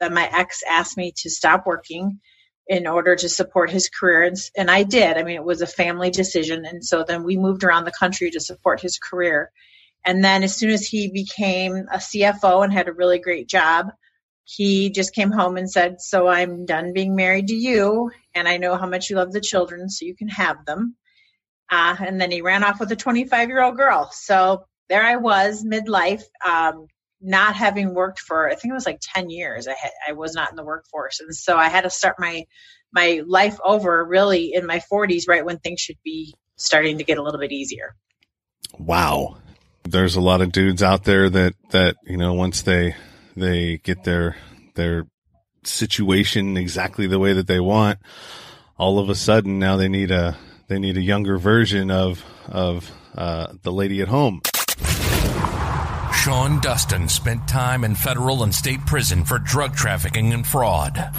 that my ex asked me to stop working in order to support his career. And, and I did. I mean, it was a family decision. And so then we moved around the country to support his career. And then as soon as he became a CFO and had a really great job, he just came home and said, So I'm done being married to you. And I know how much you love the children, so you can have them. Uh, and then he ran off with a 25 year old girl. So there I was, midlife, um, not having worked for I think it was like 10 years. I had, I was not in the workforce, and so I had to start my my life over really in my 40s, right when things should be starting to get a little bit easier. Wow, there's a lot of dudes out there that that you know once they they get their their situation exactly the way that they want, all of a sudden now they need a they need a younger version of of uh, the lady at home. Sean Dustin spent time in federal and state prison for drug trafficking and fraud.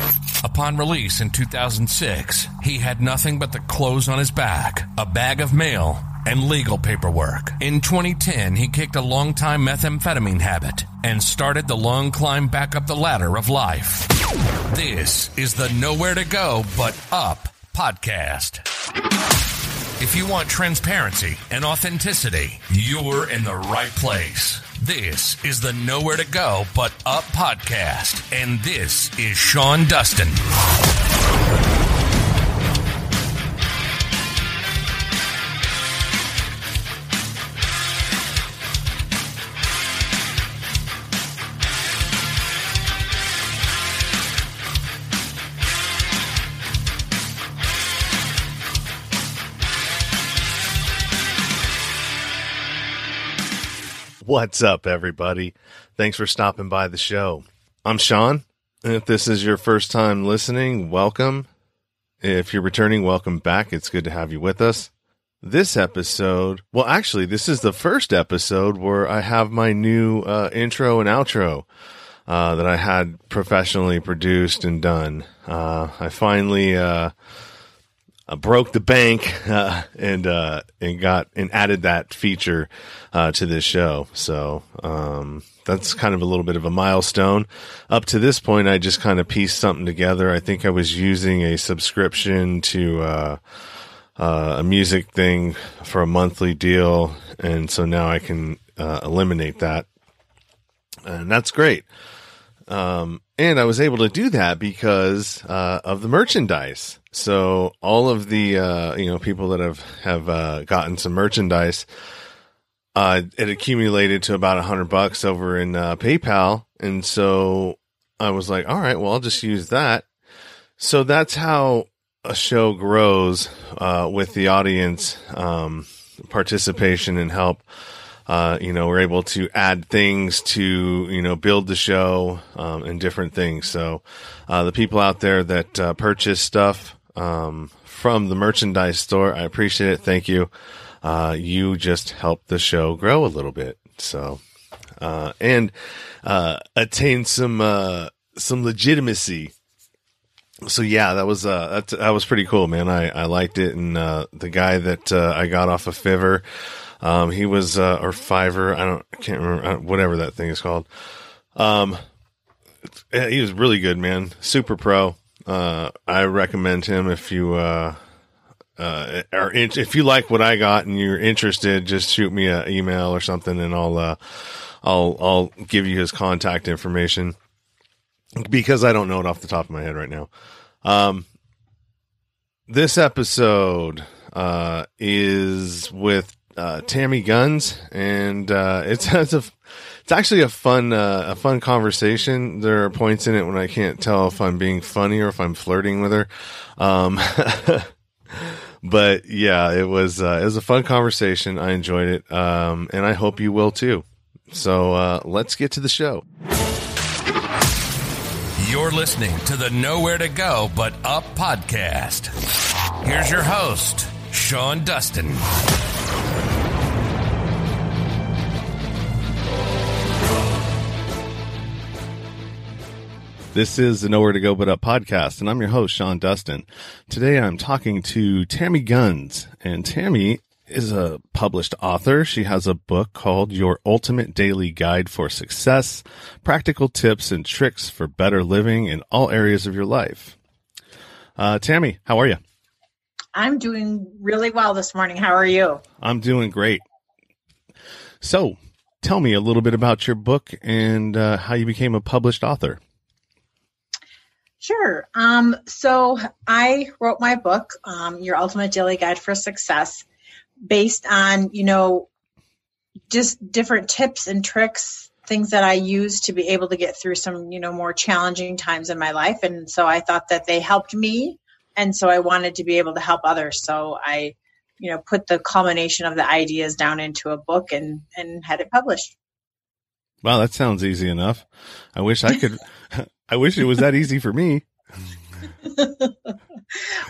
Upon release in 2006, he had nothing but the clothes on his back, a bag of mail, and legal paperwork. In 2010, he kicked a long-time methamphetamine habit and started the long climb back up the ladder of life. This is the Nowhere to Go But Up podcast. If you want transparency and authenticity, you're in the right place. This is the Nowhere to Go But Up podcast, and this is Sean Dustin. What's up, everybody? Thanks for stopping by the show. I'm Sean. If this is your first time listening, welcome. If you're returning, welcome back. It's good to have you with us. This episode, well, actually, this is the first episode where I have my new uh, intro and outro uh, that I had professionally produced and done. Uh, I finally uh, broke the bank uh, and uh, and got and added that feature uh, to this show. So um, that's kind of a little bit of a milestone. Up to this point, I just kind of pieced something together. I think I was using a subscription to uh, uh, a music thing for a monthly deal, and so now I can eliminate that, and that's great. Um, and I was able to do that because of the merchandise. So all of the uh, you know people that have have uh, gotten some merchandise, uh, it accumulated to about a hundred bucks over in uh, PayPal, and so I was like, all right, well I'll just use that. So that's how a show grows uh, with the audience um, participation and help. Uh, you know, we're able to add things to, you know, build the show um, and different things. So, uh, the people out there that uh, purchase stuff, um, from the merchandise store. I appreciate it. Thank you. Uh, you just helped the show grow a little bit. So, uh, and, uh, attain some, uh, some legitimacy. So yeah, that was, uh, that, that was pretty cool, man. I, I liked it. And, uh, the guy that, uh, I got off of Fiverr, um, he was, uh, or Fiverr, I don't, I can't remember, whatever that thing is called. Um, he was really good, man. Super pro. Uh, I recommend him if you uh, uh, are in, if you like what I got and you're interested, just shoot me an email or something, and I'll uh, I'll I'll give you his contact information because I don't know it off the top of my head right now. Um, this episode uh, is with uh, Tammy Guns, and uh, it's it's a it's actually a fun uh, a fun conversation. There are points in it when I can't tell if I'm being funny or if I'm flirting with her. Um, but yeah, it was uh, it was a fun conversation. I enjoyed it, um, and I hope you will too. So uh, let's get to the show. You're listening to the Nowhere to Go But Up podcast. Here's your host, Sean Dustin. This is the Nowhere to Go But Up podcast, and I'm your host, Sean Dustin. Today I'm talking to Tammy Guns, and Tammy is a published author. She has a book called Your Ultimate Daily Guide for Success, Practical Tips and Tricks for Better Living in All Areas of Your Life. Uh, Tammy, how are you? I'm doing really well this morning. How are you? I'm doing great. So, tell me a little bit about your book and uh, how you became a published author. Sure. Um, so I wrote my book, um, Your Ultimate Daily Guide for Success, based on, you know, just different tips and tricks, things that I use to be able to get through some, you know, more challenging times in my life. And so I thought that they helped me. And so I wanted to be able to help others. So I, you know, put the culmination of the ideas down into a book and, and had it published. Wow, that sounds easy enough. I wish I could I wish it was that easy for me.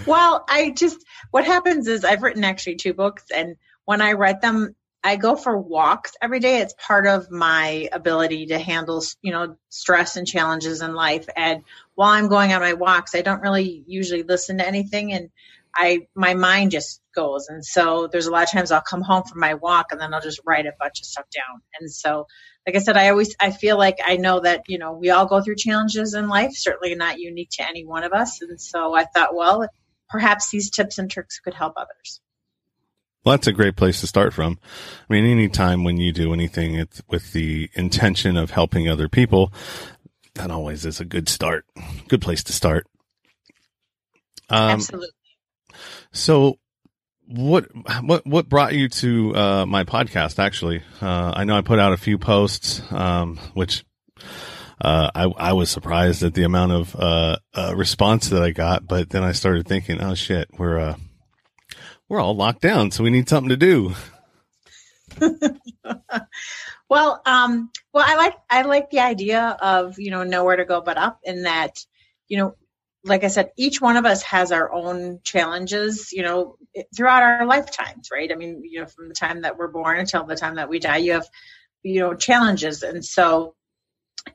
well, I just, what happens is I've written actually two books, and when I write them, I go for walks every day. It's part of my ability to handle, you know, stress and challenges in life. And while I'm going on my walks, I don't really usually listen to anything. And I my mind just goes. And so there's a lot of times I'll come home from my walk and then I'll just write a bunch of stuff down. And so like I said, I always I feel like I know that, you know, we all go through challenges in life, certainly not unique to any one of us. And so I thought, well, perhaps these tips and tricks could help others. Well, that's a great place to start from. I mean, anytime when you do anything with the intention of helping other people, that always is a good start, good place to start. Um, Absolutely. So what what what brought you to uh, my podcast? Actually, uh, I know I put out a few posts, um, which uh, I I was surprised at the amount of uh, uh, response that I got. But then I started thinking, oh shit, we're uh, we're all locked down, so we need something to do. well, um, well, I like I like the idea of you know nowhere to go but up, in that you know like I said, each one of us has our own challenges, you know, throughout our lifetimes, right? I mean, you know, from the time that we're born until the time that we die, you have, you know, challenges. And so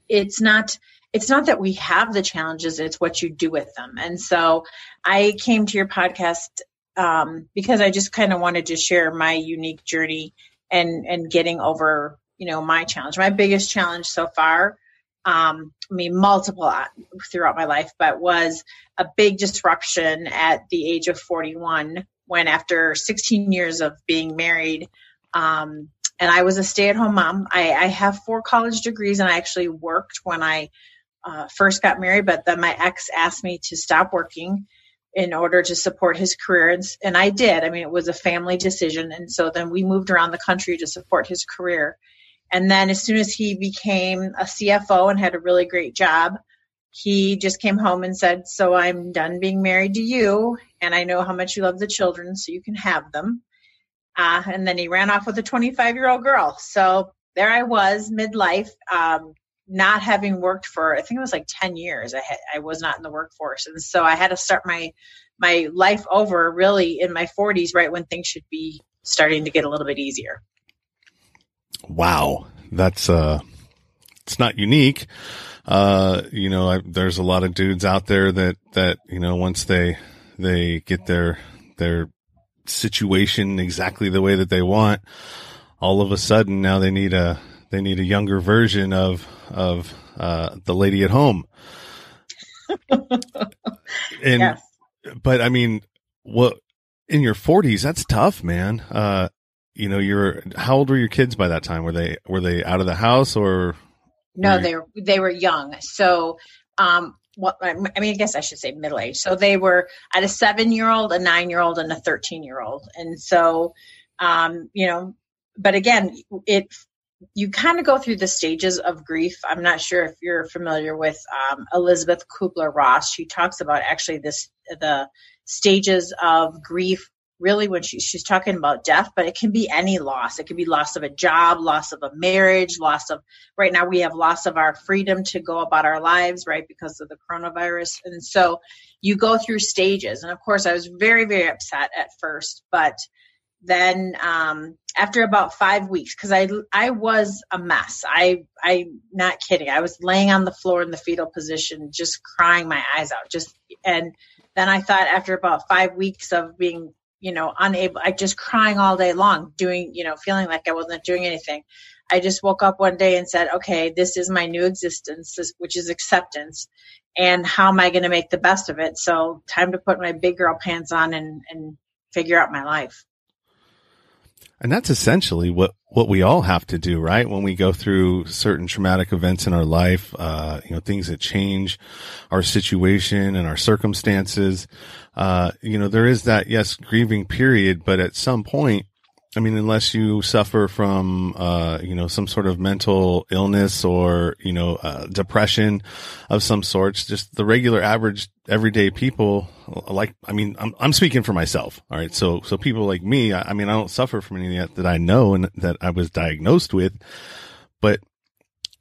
it's not, it's not that we have the challenges, it's what you do with them. And so I came to your podcast um, because I just kind of wanted to share my unique journey and, and getting over, you know, my challenge. My biggest challenge so far um, I mean, multiple uh, throughout my life, but was a big disruption at the age of 41 when, after 16 years of being married, um, and I was a stay at home mom. I, I, have four college degrees and I actually worked when I uh, first got married, but then my ex asked me to stop working in order to support his career. And, and I did. I mean, it was a family decision. And so then we moved around the country to support his career. And then as soon as he became a CFO and had a really great job, he just came home and said, So I'm done being married to you, and I know how much you love the children, so you can have them. Uh, and then he ran off with a 25 year old girl. So there I was, midlife, um, not having worked for, I think it was like 10 years. I, had, I was not in the workforce. And so I had to start my, my life over really in my 40s, right when things should be starting to get a little bit easier. Wow. That's, uh, it's not unique. Uh, you know, I, there's a lot of dudes out there that, that, you know, once they, they get their, their situation exactly the way that they want, all of a sudden now they need a, they need a younger version of, of, uh, the lady at home. and, yes. but I mean, what, in your forties, that's tough, man. Uh, you know, you're how old were your kids by that time? Were they were they out of the house or? No, they were they were young. So, um, what I mean, I guess I should say middle age. So they were at a seven year old, a nine year old, and a thirteen year old. And so, um, you know, but again, it you kind of go through the stages of grief. I'm not sure if you're familiar with um, Elisabeth Kübler-Ross. She talks about actually this the stages of grief really when she, she's talking about death, but it can be any loss. It could be loss of a job, loss of a marriage, loss of, right now we have loss of our freedom to go about our lives, right, because of the coronavirus. And so you go through stages. And of course, I was very, very upset at first, but then um, after about five weeks, because I I was a mess. I I not kidding. I was laying on the floor in the fetal position, just crying my eyes out. Just and then I thought after about five weeks of being you know, unable, I just crying all day long, doing, you know, feeling like I wasn't doing anything. I just woke up one day and said, okay, this is my new existence, which is acceptance. And how am I going to make the best of it? So time to put my big girl pants on and, and figure out my life. And that's essentially what, what we all have to do, right? When we go through certain traumatic events in our life, uh, you know, things that change our situation and our circumstances. Uh, you know, there is that, yes, grieving period, but at some point, I mean, unless you suffer from, uh, you know, some sort of mental illness or, you know, uh, depression of some sorts, just the regular average everyday people, like, I mean, I'm, I'm speaking for myself. All right. So, so people like me, I, I mean, I don't suffer from anything that, that I know and that I was diagnosed with, but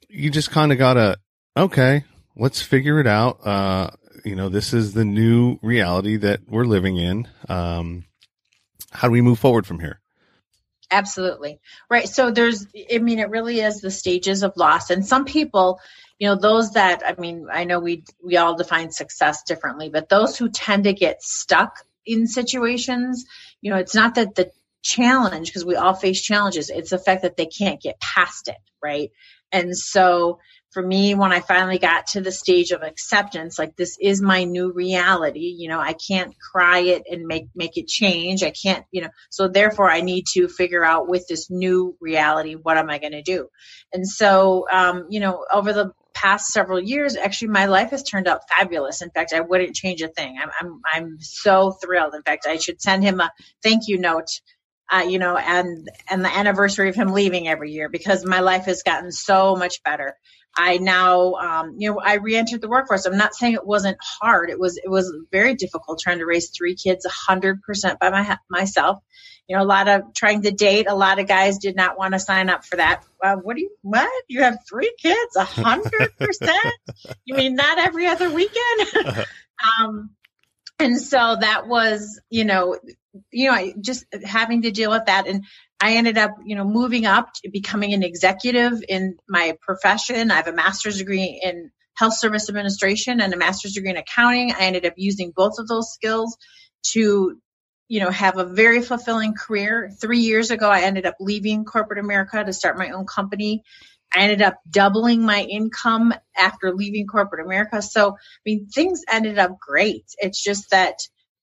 you just kind of gotta, okay, let's figure it out. Uh, you know, this is the new reality that we're living in. Um, how do we move forward from here? Absolutely. Right. So there's, I mean, it really is the stages of loss. And some people, you know, those that, I mean, I know we, we all define success differently, but those who tend to get stuck in situations, you know, it's not that the challenge, because we all face challenges, it's the fact that they can't get past it. Right. And so for me when i finally got to the stage of acceptance like this is my new reality you know i can't cry it and make make it change. I can't you know so therefore i need to figure out with this new reality what am i going to do? And so um, you know over the past several years actually my life has turned out fabulous. In fact i wouldn't change a thing. I'm i'm, I'm so thrilled. In fact i should send him a thank you note uh, you know, and and the anniversary of him leaving every year because my life has gotten so much better. I now, um, you know, I re-entered the workforce. I'm not saying it wasn't hard. It was, it was very difficult trying to raise three kids 100% by my, myself. You know, a lot of trying to date. A lot of guys did not want to sign up for that. Uh, what do you, what? You have three kids, 100%? you mean not every other weekend? um, and so that was, you know, you know, just having to deal with that. And I ended up, you know, moving up to becoming an executive in my profession. I have a master's degree in health service administration and a master's degree in accounting. I ended up using both of those skills to, you know, have a very fulfilling career. Three years ago, I ended up leaving corporate America to start my own company. I ended up doubling my income after leaving corporate America. So, I mean, things ended up great. It's just that,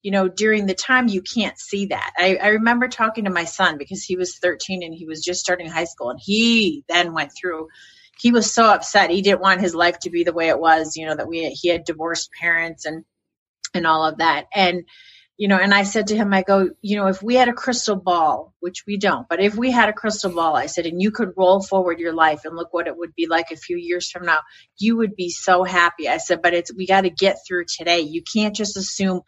you know, during the time you can't see that. I, I, remember talking to my son because he was 13 and he was just starting high school and he then went through he was so upset. He didn't want his life to be the way it was, you know, that we he had divorced parents and and all of that. And you know, and I said to him, I go, you know, if we had a crystal ball, which we don't, but if we had a crystal ball, I said, and you could roll forward your life and look what it would be like a few years from now, you would be so happy. I said, but it's, we got to get through today. You can't just assume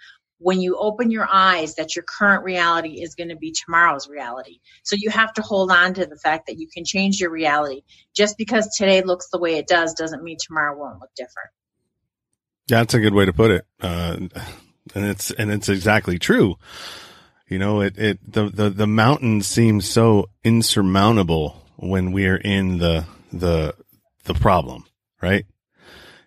when you open your eyes that your current reality is going to be tomorrow's reality. So you have to hold on to the fact that you can change your reality. Just because today looks the way it does doesn't mean tomorrow won't look different. Yeah, that's a good way to put it. Uh, and it's, and it's exactly true. You know, it, it, the, the, the mountain seems so insurmountable when we are in the, the, the problem, right?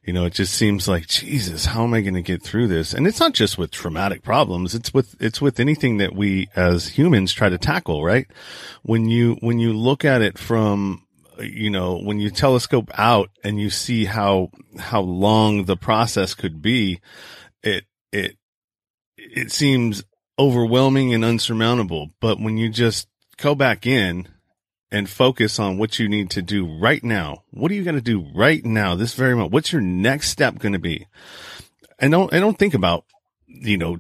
You know, it just seems like, Jesus, how am I going to get through this? And it's not just with traumatic problems. It's with, it's with anything that we as humans try to tackle, right? When you, when you look at it from, you know, when you telescope out and you see how, how long the process could be, it, it, it seems overwhelming and unsurmountable. But when you just go back in and focus on what you need to do right now. What are you going to do right now? This very moment. What's your next step going to be? And don't, and don't think about, you know,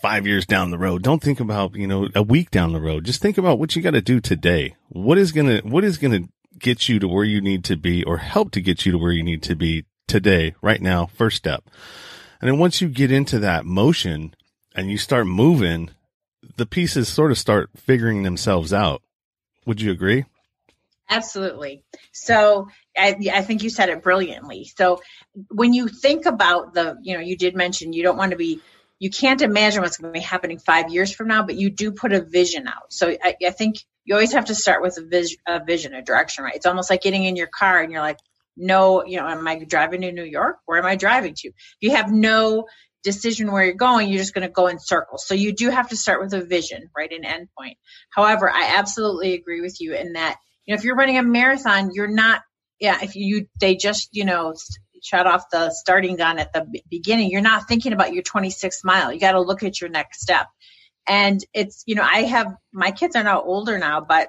five years down the road. Don't think about, you know, a week down the road. Just think about what you got to do today. What is going to, what is going to get you to where you need to be or help to get you to where you need to be today, right now, first step. And then once you get into that motion and you start moving, the pieces sort of start figuring themselves out would you agree? Absolutely. So I, I, think you said it brilliantly. So when you think about the, you know, you did mention you don't want to be, you can't imagine what's going to be happening five years from now, but you do put a vision out. So I, I think you always have to start with a, vis, a vision, a direction, right? It's almost like getting in your car and you're like, no, you know, am I driving to New York? Where am I driving to? You have no decision where you're going, you're just going to go in circles. So you do have to start with a vision, right? An endpoint. However, I absolutely agree with you in that, you know, if you're running a marathon, you're not, yeah, if you, they just, you know, shut off the starting gun at the beginning, you're not thinking about your 26th mile. You got to look at your next step. And it's, you know, I have, my kids are now older now, but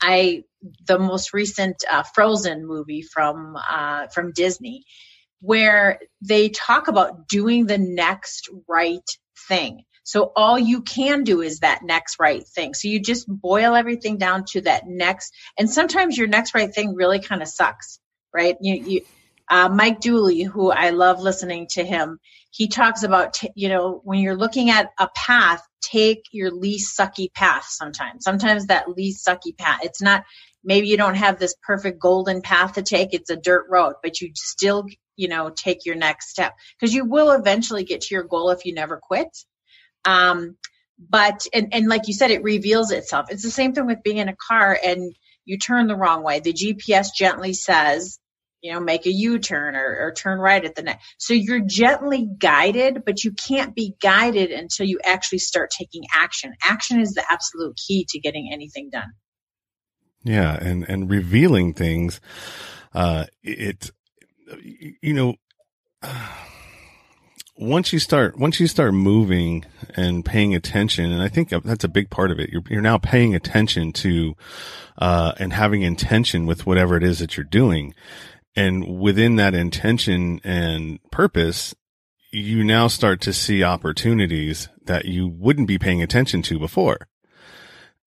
I, the most recent uh, Frozen movie from, uh, from Disney, where they talk about doing the next right thing. So all you can do is that next right thing. So you just boil everything down to that next, and sometimes your next right thing really kind of sucks, right? You, you, uh, Mike Dooley, who I love listening to him, he talks about, t- you know, when you're looking at a path, take your least sucky path sometimes. Sometimes that least sucky path, it's not, maybe you don't have this perfect golden path to take, it's a dirt road, but you still, you know, take your next step because you will eventually get to your goal if you never quit. Um, but, and, and like you said, it reveals itself. It's the same thing with being in a car and you turn the wrong way. The GPS gently says, you know, make a U-turn or, or turn right at the next. So you're gently guided, but you can't be guided until you actually start taking action. Action is the absolute key to getting anything done. Yeah, and and revealing things, uh, it, you know, once you start once you start moving and paying attention, and I think that's a big part of it. You're you're now paying attention to, uh, and having intention with whatever it is that you're doing, and within that intention and purpose, you now start to see opportunities that you wouldn't be paying attention to before.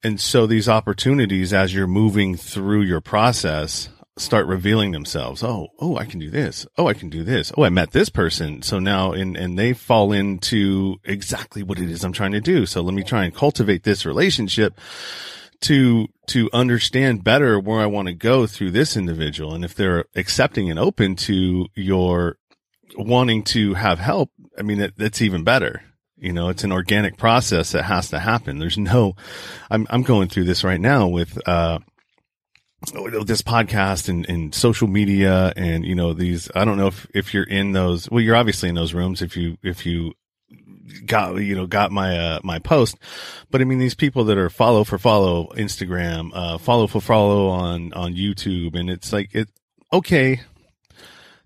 And so these opportunities, as you're moving through your process, start revealing themselves. Oh, oh, I can do this. Oh, I can do this. Oh, I met this person. So now, and, and they fall into exactly what it is I'm trying to do. So let me try and cultivate this relationship to to understand better where I want to go through this individual. And if they're accepting and open to your wanting to have help, I mean, that, that's even better. You know, it's an organic process that has to happen. There's no, I'm, I'm going through this right now with, uh, this podcast and, and social media and, you know, these, I don't know if, if you're in those, well, you're obviously in those rooms if you, if you got you know got my uh, my post. But i mean these people that are follow for follow instagram uh follow for follow on on youtube and it's like it okay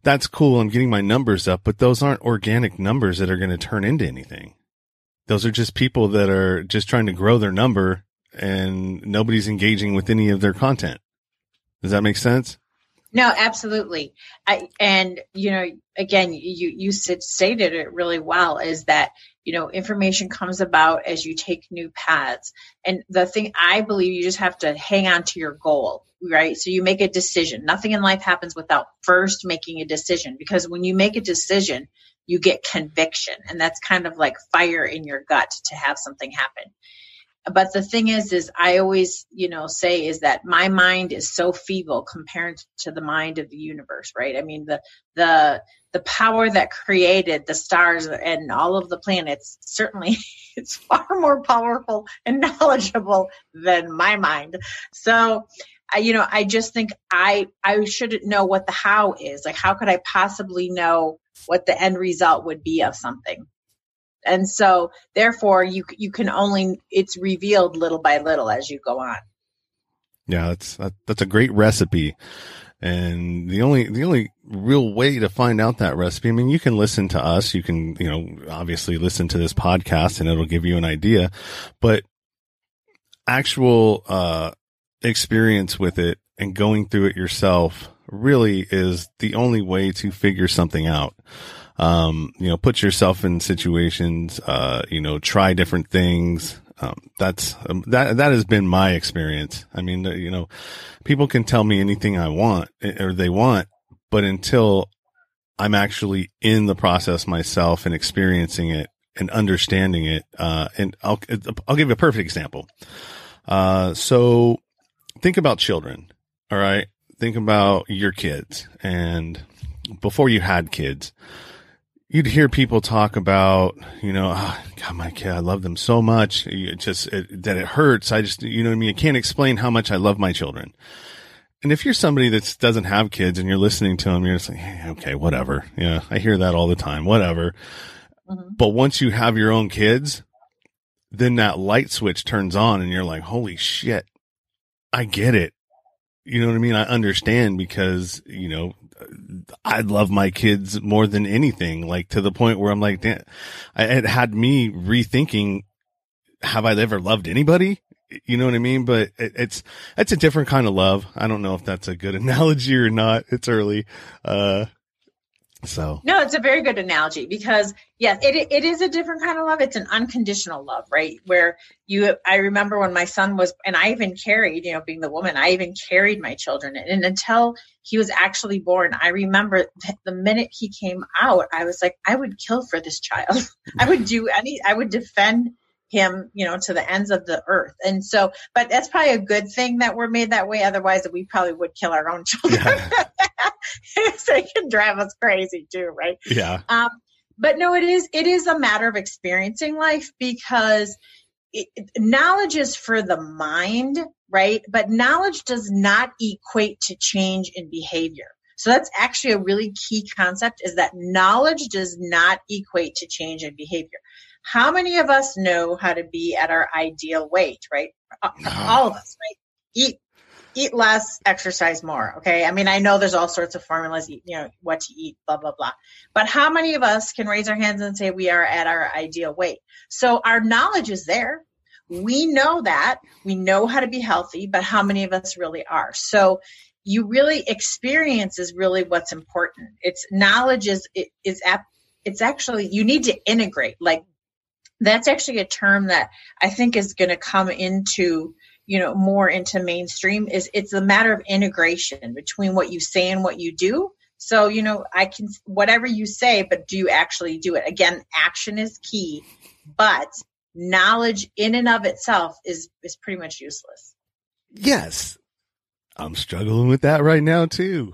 that's cool. I'm getting my numbers up but those aren't organic numbers that are going to turn into anything. Those are just people that are just trying to grow their number and nobody's engaging with any of their content does that make sense no, absolutely. I, and you know, again, you you stated it really well. Is that you know information comes about as you take new paths, and the thing I believe you just have to hang on to your goal, right? So you make a decision. Nothing in life happens without first making a decision, because when you make a decision, you get conviction, and that's kind of like fire in your gut to have something happen but the thing is is i always you know say is that my mind is so feeble compared to the mind of the universe right? I mean the the the power that created the stars and all of the planets certainly it's far more powerful and knowledgeable than my mind. So you know i just think i i shouldn't know what the how is. Like how could i possibly know what the end result would be of something and so therefore you you can only it's revealed little by little as you go on. Yeah that's that, that's a great recipe. And the only the only real way to find out that recipe i mean you can listen to us. You can you know obviously listen to this podcast and it'll give you an idea. But actual uh experience with it and going through it yourself really is the only way to figure something out um, you know, put yourself in situations, uh, you know, try different things. Um, that's, um, that, that has been my experience. I mean, you know, people can tell me anything I want eh, or they want, but until I'm actually in the process myself and experiencing it and understanding it, uh, and I'll, I'll give you a perfect example. Uh, so think about children. All right. Think about your kids and before you had kids, you'd hear people talk about, you know, oh, God, my kid, I love them so much. It just it, that it hurts. I just, you know what I mean? I can't explain how much I love my children. And if you're somebody that doesn't have kids and you're listening to them, you're just like, hey, okay, whatever. Yeah. I hear that all the time. Whatever. Mm-hmm. But once you have your own kids, then that light switch turns on and you're like, holy shit, I get it. You know what I mean? I understand because, you know, I love my kids more than anything, like to the point where I'm like, damn, it had me rethinking, have I ever loved anybody? You know what I mean? But it, it's, it's a different kind of love. I don't know if that's a good analogy or not. It's early. Uh, so no, it's a very good analogy because yes, it it is a different kind of love. It's an unconditional love, right? Where you, I remember when my son was, and I even carried, you know, being the woman, I even carried my children, and until he was actually born, I remember the minute he came out, I was like, I would kill for this child. I would do any, I would defend him, you know, to the ends of the earth. And so, but that's probably a good thing that we're made that way. Otherwise, we probably would kill our own children. Yeah. they can drive us crazy too, right? Yeah. Um, but no, it is it is a matter of experiencing life because it, knowledge is for the mind, right? But knowledge does not equate to change in behavior. So that's actually a really key concept is that knowledge does not equate to change in behavior. How many of us know how to be at our ideal weight, right? Uh-huh. All of us, right? Eat eat less, exercise more. Okay. I mean, I know there's all sorts of formulas, you know, what to eat, blah, blah, blah. But how many of us can raise our hands and say we are at our ideal weight? So our knowledge is there. We know that. We know how to be healthy, but how many of us really are? So you really experience is really what's important. It's knowledge is, is, it's actually, you need to integrate. Like that's actually a term that I think is going to come into you know more into mainstream is it's a matter of integration between what you say and what you do. So you know i can whatever you say but do you actually do it? Again action is key but knowledge in and of itself is is pretty much useless. Yes. I'm struggling with that right now too.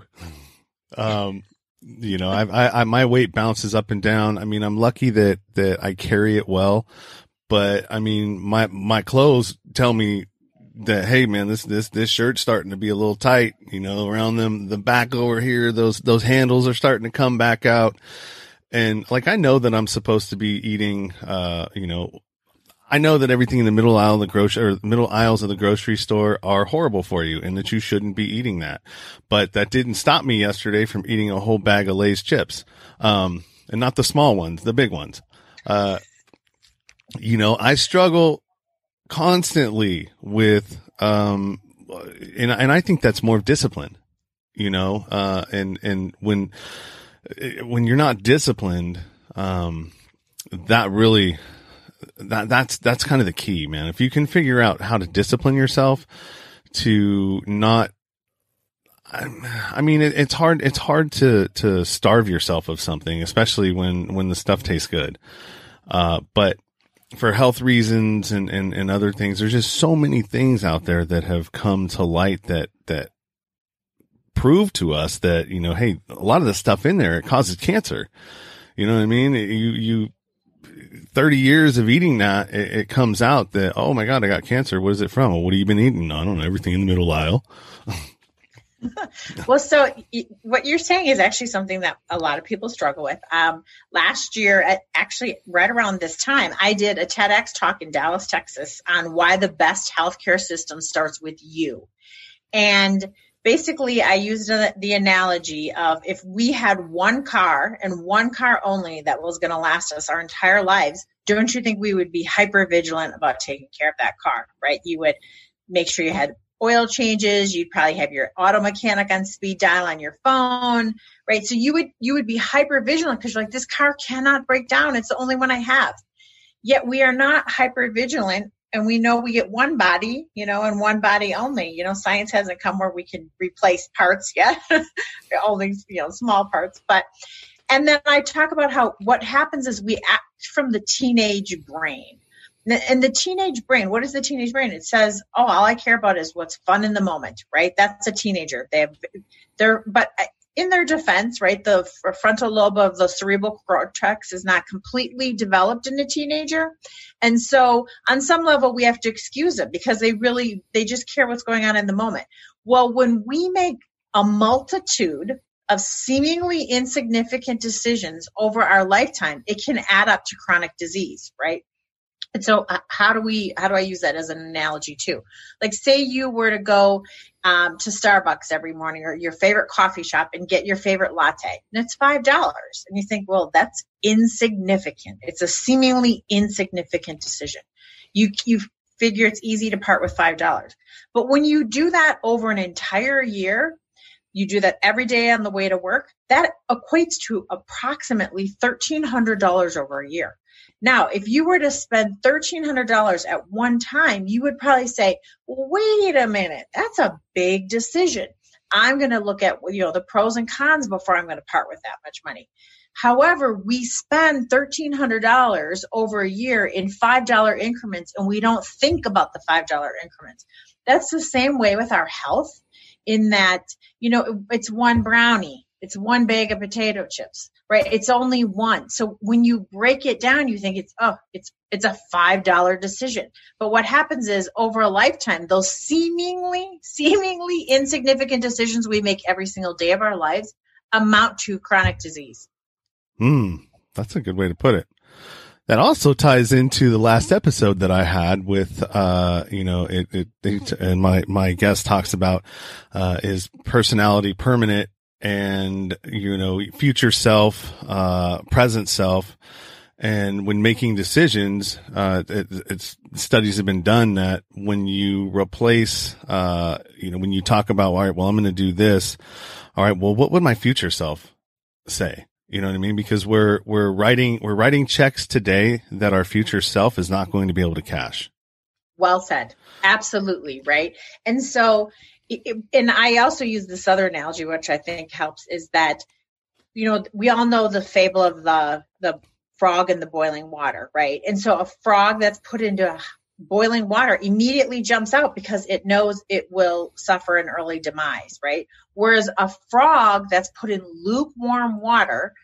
Um you know I, I, I my weight bounces up and down. I mean i'm lucky that that i carry it well but I mean, my, my clothes tell me that hey man this this this shirt's starting to be a little tight you know around them the back over here those those handles are starting to come back out. And like i know that i'm supposed to be eating uh you know i know that everything in the middle aisle of the grocery or middle aisles of the grocery store are horrible for you and that you shouldn't be eating that. But that didn't stop me yesterday from eating a whole bag of lay's chips um and not the small ones the big ones. Uh you know i struggle constantly with, um, and, and I think that's more of discipline, you know, uh, and, and when, when you're not disciplined, um, that really, that, that's, that's kind of the key, man. If you can figure out how to discipline yourself to not I mean, it, it's hard. It's hard to to starve yourself of something, especially when when the stuff tastes good. Uh, but for health reasons and, and, and other things. There's just so many things out there that have come to light that, that prove to us that, you know, hey, a lot of the stuff in there, it causes cancer. You know what I mean? You, you, 30 years of eating that, it, it comes out that, oh my God, I got cancer. What is it from? Well, what have you been eating? I don't know. Everything in the middle aisle. well, so what you're saying is actually something that a lot of people struggle with. Um, last year, actually right around this time, I did a TEDx talk in Dallas, Texas on why the best healthcare system starts with you. And basically, I used the analogy of if we had one car and one car only that was going to last us our entire lives, don't you think we would be hyper vigilant about taking care of that car, right? You would make sure you had oil changes you'd probably have your auto mechanic on speed dial on your phone right? So you would you would be hyper vigilant because you're like this car cannot break down. It's the only one i have. Yet we are not hyper vigilant and we know we get one body you know and one body only. You know science hasn't come where we can replace parts yet. Only you know small parts. But and then i talk about how what happens is we act from the teenage brain. And the teenage brain what is the teenage brain? It says oh all i care about is what's fun in the moment right? That's a teenager. They have they're but in their defense right the frontal lobe of the cerebral cortex is not completely developed in a teenager and so on some level we have to excuse it because they really they just care what's going on in the moment well when we make a multitude of seemingly insignificant decisions over our lifetime, it can add up to chronic disease, right? And so uh, how do we, how do I use that as an analogy too? Like say you were to go um, to Starbucks every morning or your favorite coffee shop and get your favorite latte and it's $5. And you think, well, that's insignificant. It's a seemingly insignificant decision. You, you figure it's easy to part with $5. But when you do that over an entire year, you do that every day on the way to work, that equates to approximately $1,300 over a year. Now, if you were to spend $1,300 at one time, you would probably say, wait a minute, that's a big decision. I'm going to look at, you know, the pros and cons before I'm going to part with that much money. However, we spend $1,300 over a year in $5 increments and we don't think about the $5 increments. That's the same way with our health in that, you know, it's one brownie, it's one bag of potato chips, right? It's only one. So when you break it down, you think it's, oh, it's, it's a $5 decision. But what happens is over a lifetime, those seemingly, seemingly insignificant decisions we make every single day of our lives amount to chronic disease. Hmm. That's a good way to put it that also ties into the last episode that I had with, uh, you know, it, it, it, and my, my guest talks about, uh, is personality permanent and, you know, future self, uh, present self. And when making decisions, uh, it, it's studies have been done that when you replace, uh, you know, when you talk about, all right, well, I'm going to do this. All right. Well, what would my future self say? You know what I mean? Because we're, we're writing, we're writing checks today that our future self is not going to be able to cash. Well said. Absolutely. Right. And so, and I also use this other analogy, which I think helps is that, you know, we all know the fable of the, the frog in the boiling water, right? And so a frog that's put into boiling water immediately jumps out because it knows it will suffer an early demise, right? Whereas a frog that's put in lukewarm water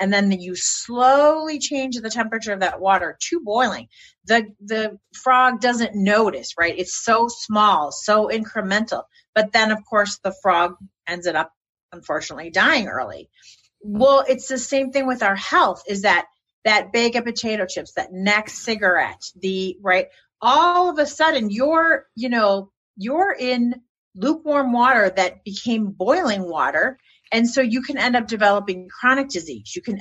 and then you slowly change the temperature of that water to boiling, the the frog doesn't notice, right? It's so small, so incremental. But then of course the frog ends up unfortunately dying early. Well, it's the same thing with our health is that that bag of potato chips, that next cigarette, the right all of a sudden you're, you know, you're in lukewarm water that became boiling water. And so you can end up developing chronic disease. You can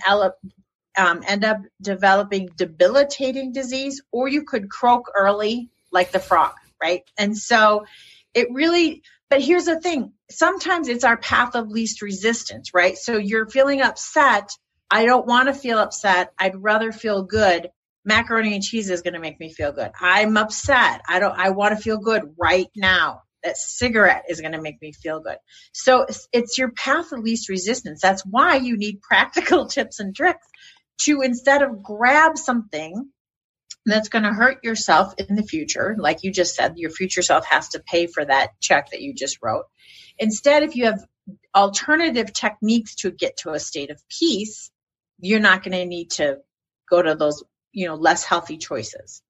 um, end up developing debilitating disease, or you could croak early like the frog, right? And so it really, but here's the thing sometimes it's our path of least resistance, right? So you're feeling upset. I don't want to feel upset. I'd rather feel good macaroni and cheese is going to make me feel good. I'm upset. I don't, I want to feel good right now. That cigarette is going to make me feel good. So it's, it's your path of least resistance. That's why you need practical tips and tricks to instead of grab something that's going to hurt yourself in the future, like you just said, your future self has to pay for that check that you just wrote. Instead, if you have alternative techniques to get to a state of peace, you're not going to need to go to those you know less healthy choices.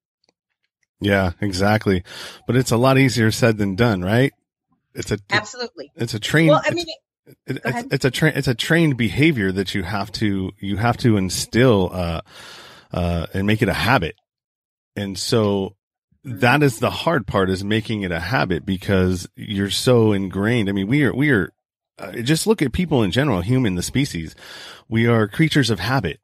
Yeah exactly. But it's a lot easier said than done right? It's a absolutely. it's a trained well i mean it, it's, it's, a train it's a trained behavior that you have to you have to instill uh uh and make it a habit. And so that is the hard part is making it a habit because you're so ingrained. I mean we are we are uh, just look at people in general human the species. We are creatures of habit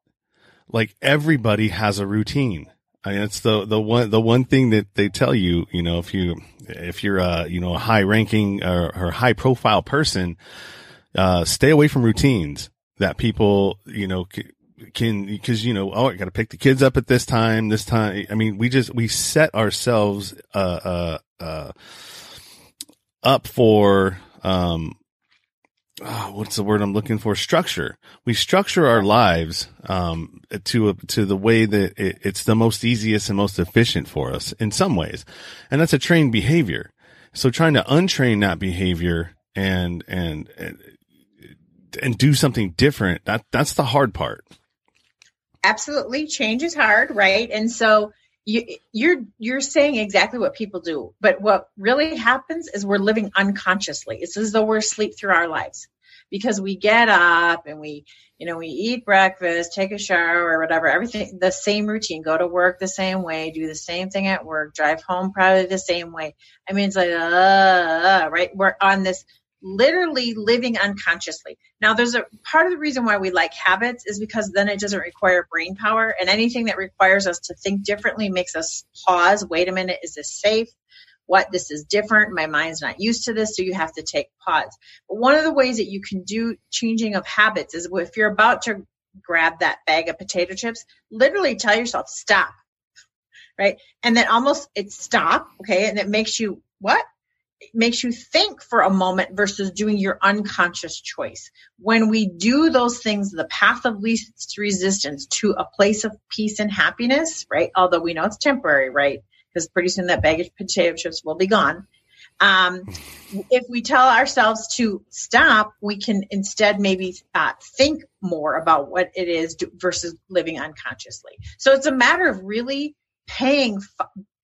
like everybody has a routine. I mean, it's the, the one, the one thing that they tell you, you know, if you, if you're a, you know, a high ranking or, or high profile person, uh, stay away from routines that people, you know, can, because, you know, oh, I got to pick the kids up at this time, this time. I mean, we just, we set ourselves, uh, uh, uh, up for, um, oh, what's the word I'm looking for? Structure. We structure our lives um, to a, to the way that it, it's the most easiest and most efficient for us in some ways, and that's a trained behavior. So trying to untrain that behavior and and and, and do something different that that's the hard part. Absolutely, change is hard, right? And so you, you're you're saying exactly what people do, but what really happens is we're living unconsciously. It's as though we're asleep through our lives because we get up and we, you know, we eat breakfast, take a shower or whatever, everything, the same routine, go to work the same way, do the same thing at work, drive home probably the same way. I mean, it's like, uh, right? We're on this literally living unconsciously. Now, there's a part of the reason why we like habits is because then it doesn't require brain power, and anything that requires us to think differently makes us pause. Wait a minute, is this safe? What this is different. My mind's not used to this, so you have to take pause. But one of the ways that you can do changing of habits is if you're about to grab that bag of potato chips, literally tell yourself, stop. Right. And then almost it stop. Okay. And it makes you what? Makes you think for a moment versus doing your unconscious choice. When we do those things, the path of least resistance to a place of peace and happiness, right? Although we know it's temporary, right? Because pretty soon that bag of potato chips will be gone. Um, if we tell ourselves to stop, we can instead maybe uh, think more about what it is versus living unconsciously. So it's a matter of really paying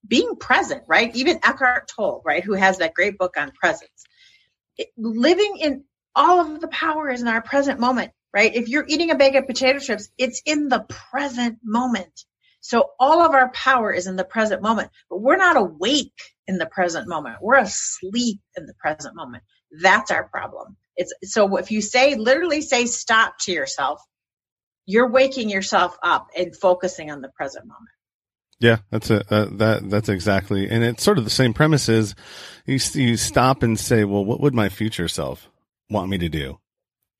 being present, right? Even Eckhart Tolle, right, who has that great book on presence. It, living in all of the power is in our present moment, right? If you're eating a bag of potato chips, it's in the present moment. So all of our power is in the present moment, but we're not awake in the present moment. We're asleep in the present moment. That's our problem. It's so if you say literally say stop to yourself, you're waking yourself up and focusing on the present moment. Yeah, that's a uh, that that's exactly, and it's sort of the same premise. Is you you stop and say, well, what would my future self want me to do?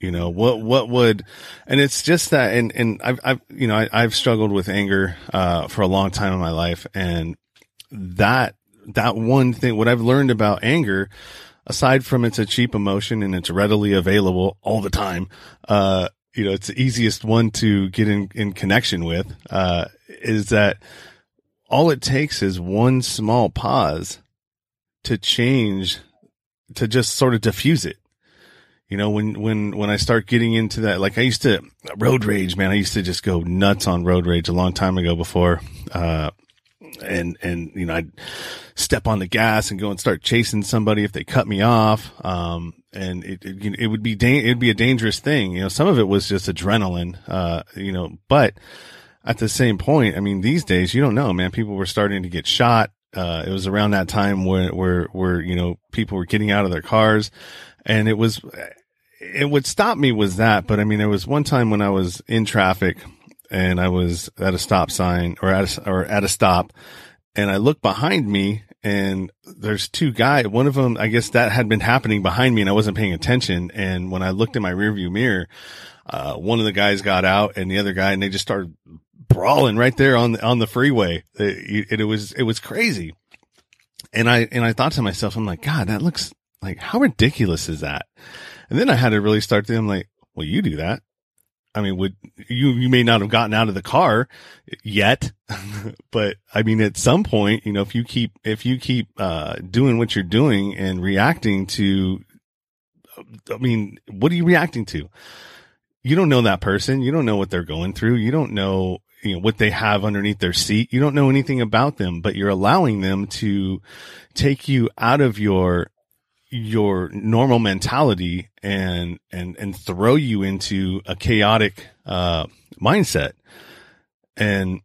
You know, what what would, and it's just that, and and I've I've you know I, I've struggled with anger uh, for a long time in my life, and that that one thing, what I've learned about anger, aside from it's a cheap emotion and it's readily available all the time, uh, you know, it's the easiest one to get in in connection with, uh, is that all it takes is one small pause to change, to just sort of diffuse it. You know, when, when, when I start getting into that, like I used to road rage, man, I used to just go nuts on road rage a long time ago before, uh, and, and, you know, I'd step on the gas and go and start chasing somebody if they cut me off. Um, and it, it, it would be, da- it'd be a dangerous thing. You know, some of it was just adrenaline, uh, you know, but, at the same point, I mean, these days you don't know, man. People were starting to get shot. Uh, it was around that time where, where, where, you know, people were getting out of their cars and it was, it would stop me was that. But I mean, there was one time when I was in traffic and I was at a stop sign or at a, or at a stop and I looked behind me and there's two guys. One of them, I guess that had been happening behind me and I wasn't paying attention. And when I looked in my rearview mirror, uh, one of the guys got out and the other guy and they just started brawling right there on the, on the freeway. It, it, was, it was crazy. And I, and I thought to myself, I'm like, God, that looks like, how ridiculous is that? And then I had to really start to, I'm like, well, you do that. I mean, would you, you may not have gotten out of the car yet, but I mean, at some point, you know, if you keep, if you keep, uh, doing what you're doing and reacting to, I mean, what are you reacting to? You don't know that person. You don't know what they're going through. You don't know you know, what they have underneath their seat. You don't know anything about them, but you're allowing them to take you out of your, your normal mentality and, and, and throw you into a chaotic, uh, mindset. And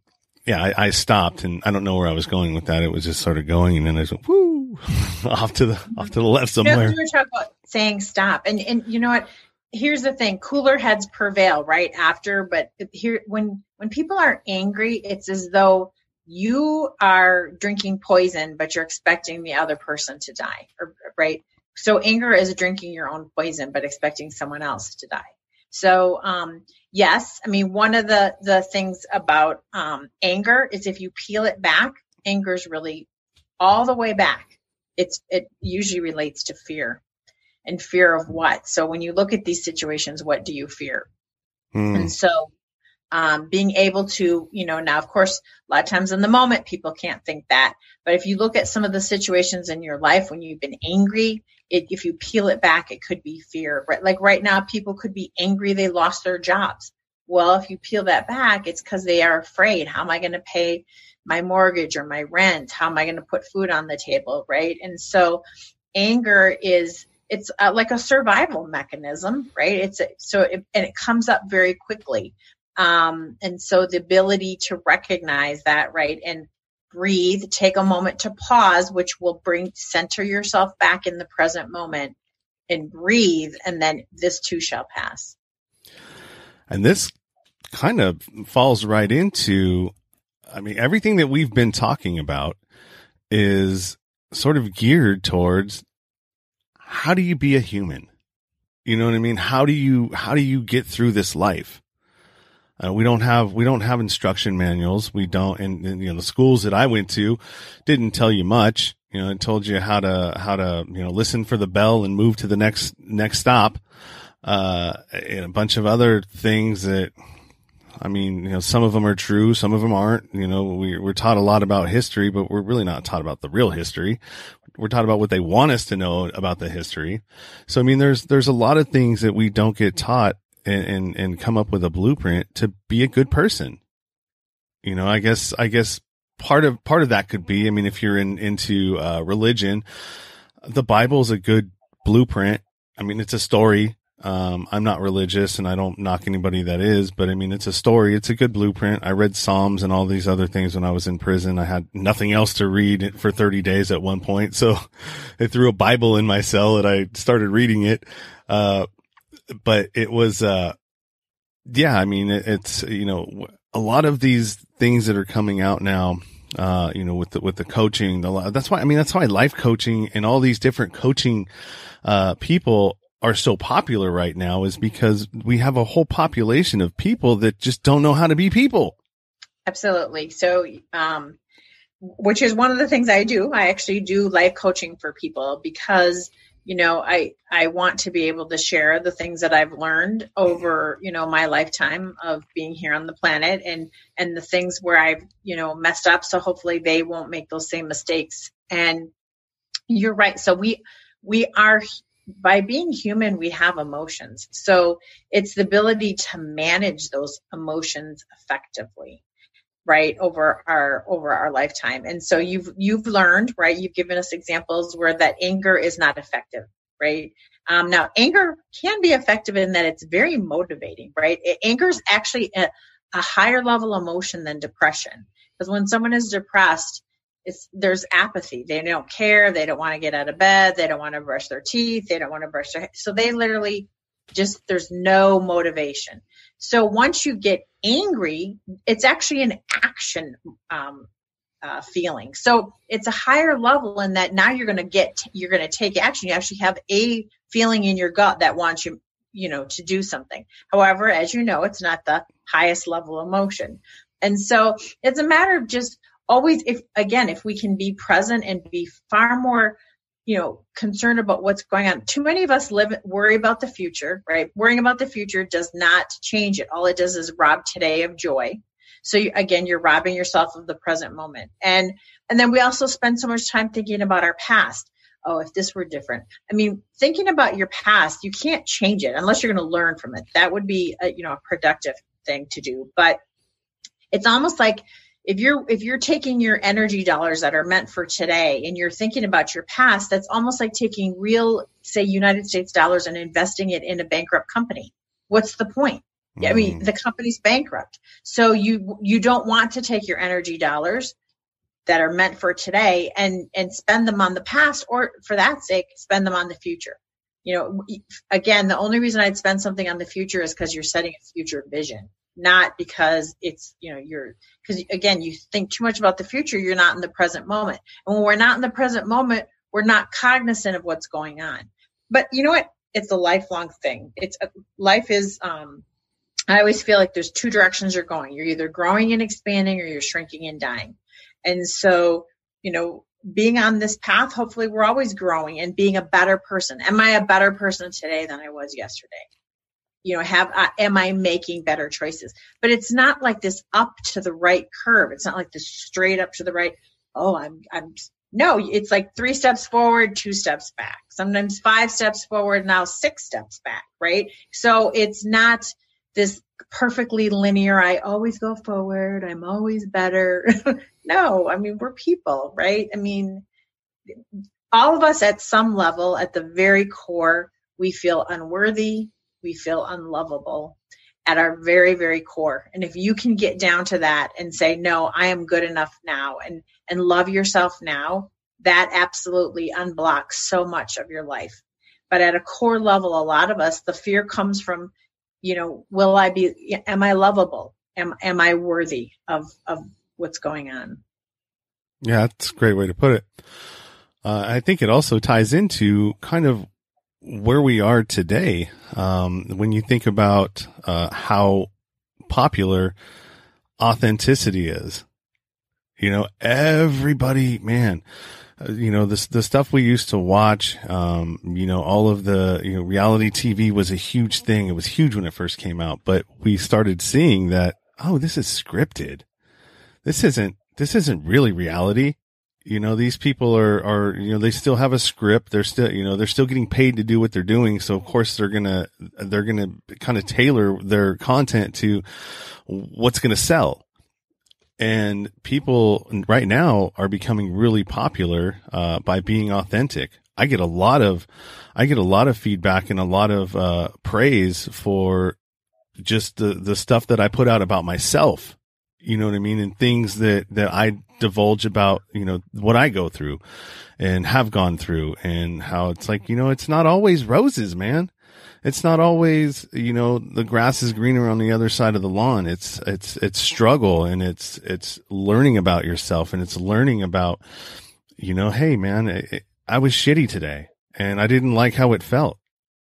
yeah, I, I, stopped and I don't know where I was going with that. It was just sort of going and then I was whoo off to the, off to the left somewhere. You were talking about saying stop and, and you know what? here's the thing cooler heads prevail right after but here when when people are angry it's as though you are drinking poison but you're expecting the other person to die or, right so anger is drinking your own poison but expecting someone else to die so um, yes i mean one of the the things about um, anger is if you peel it back anger is really all the way back it's it usually relates to fear and fear of what. So when you look at these situations, what do you fear? Mm. And so um, being able to, you know, now of course, a lot of times in the moment, people can't think that. But if you look at some of the situations in your life when you've been angry, it, if you peel it back, it could be fear. Right? Like right now, people could be angry they lost their jobs. Well, if you peel that back, it's because they are afraid. How am I going to pay my mortgage or my rent? How am I going to put food on the table? Right? And so anger is it's uh, like a survival mechanism, right? It's a, so it, and it comes up very quickly. Um, and so the ability to recognize that, right, and breathe, take a moment to pause, which will bring center yourself back in the present moment and breathe, and then this too shall pass. And this kind of falls right into, I mean, everything that we've been talking about is sort of geared towards how do you be a human? You know what I mean? How do you, how do you get through this life? Uh, we don't have we don't have instruction manuals. We don't, and, and, you know the schools that I went to didn't tell you much. You know, it told you how to how to you know listen for the bell and move to the next next stop, uh, and a bunch of other things that. I mean, you know, some of them are true, some of them aren't. You know, we, we're taught a lot about history, but we're really not taught about the real history. We're taught about what they want us to know about the history. So, I mean, there's, there's a lot of things that we don't get taught and, and, and come up with a blueprint to be a good person. You know, I guess, I guess part of, part of that could be, I mean, if you're in, into, uh, religion, the Bible is a good blueprint. I mean, it's a story. Um, I'm not religious and I don't knock anybody that is, but I mean, it's a story. It's a good blueprint. I read Psalms and all these other things when I was in prison. I had nothing else to read for 30 days at one point. So I threw a Bible in my cell and I started reading it. Uh, but it was, uh, yeah, I mean, it, it's, you know, a lot of these things that are coming out now, uh, you know, with the, with the coaching, the, that's why, I mean, that's why life coaching and all these different coaching, uh, people are so popular right now is because we have a whole population of people that just don't know how to be people. Absolutely. So, um, which is one of the things I do. I actually do life coaching for people because you know i i want to be able to share the things that i've learned over you know my lifetime of being here on the planet and and the things where i've you know messed up. So hopefully they won't make those same mistakes. And you're right. So we we are by being human we have emotions. So it's the ability to manage those emotions effectively right over our over our lifetime. And so you've you've learned right? You've given us examples where that anger is not effective right? Um, now anger can be effective in that it's very motivating right? Anger is actually a, a higher level emotion than depression. Because when someone is depressed it's there's apathy. They don't care. They don't want to get out of bed. They don't want to brush their teeth. They don't want to brush their so they literally just there's no motivation. So once you get angry, it's actually an action um, uh, feeling. So it's a higher level in that now you're going to get, you're going to take action. You actually have a feeling in your gut that wants you, you know, to do something. However, as you know, it's not the highest level emotion. And so it's a matter of just always, if again, if we can be present and be far more you know, concerned about what's going on. Too many of us live worry about the future, right? Worrying about the future does not change it. All it does is rob today of joy. So you, again, you're robbing yourself of the present moment. And and then we also spend so much time thinking about our past. Oh, if this were different. I mean, thinking about your past, you can't change it unless you're going to learn from it. That would be a, you know, a productive thing to do. But it's almost like if you're if you're taking your energy dollars that are meant for today and you're thinking about your past that's almost like taking real say united states dollars and investing it in a bankrupt company what's the point mm. i mean mm. the company's bankrupt so you you don't want to take your energy dollars that are meant for today and and spend them on the past or for that sake spend them on the future you know again the only reason i'd spend something on the future is because you're setting a future vision not because it's you know you're because again you think too much about the future you're not in the present moment. And when we're not in the present moment we're not cognizant of what's going on. But you know what? It's a lifelong thing. It's a, life is um i always feel like there's two directions you're going. You're either growing and expanding or you're shrinking and dying. And so you know being on this path hopefully we're always growing and being a better person. Am i a better person today than i was yesterday you know have uh, am i making better choices? But it's not like this up to the right curve. It's not like this straight up to the right oh i'm i'm no it's like three steps forward two steps back. Sometimes five steps forward now six steps back right? So it's not this perfectly linear i always go forward i'm always better. No i mean we're people right? I mean all of us at some level, at the very core, we feel unworthy, we feel unlovable at our very, very core. And if you can get down to that and say, no, I am good enough now and, and love yourself now, that absolutely unblocks so much of your life. But at a core level, a lot of us, the fear comes from, you know, will I be, am I lovable? Am, am I worthy of, of what's going on? Yeah, that's a great way to put it. Uh, I think it also ties into kind of where we are today. Um, when you think about uh, how popular authenticity is, you know, everybody, man, uh, you know, the, the stuff we used to watch, um, you know, all of the, you know, reality TV was a huge thing. It was huge when it first came out, but we started seeing that, oh, this is scripted. This isn't, this isn't really reality you know these people are are you know they still have a script. They're still you know they're still getting paid to do what they're doing. So of course they're gonna they're gonna kind of tailor their content to what's gonna sell. And people right now are becoming really popular uh, by being authentic. I get a lot of i get a lot of feedback and a lot of uh, praise for just the the stuff that i put out about myself you know what I mean? And things that, that I divulge about, you know, what I go through and have gone through and how it's like, you know, it's not always roses, man. It's not always, you know, the grass is greener on the other side of the lawn. It's, it's, it's struggle and it's, it's learning about yourself and it's learning about, you know, hey man, it, I was shitty today and I didn't like how it felt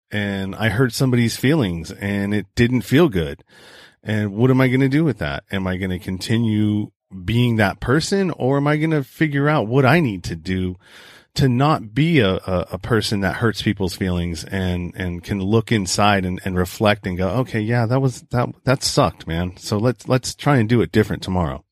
and I hurt somebody's feelings and it didn't feel good and what am I going to do with that? Am I going to continue being that person or am I going to figure out what I need to do to not be a, a, a, person that hurts people's feelings and, and can look inside and, and reflect and go, okay, yeah, that was, that, that sucked, man. So let's, let's try and do it different tomorrow.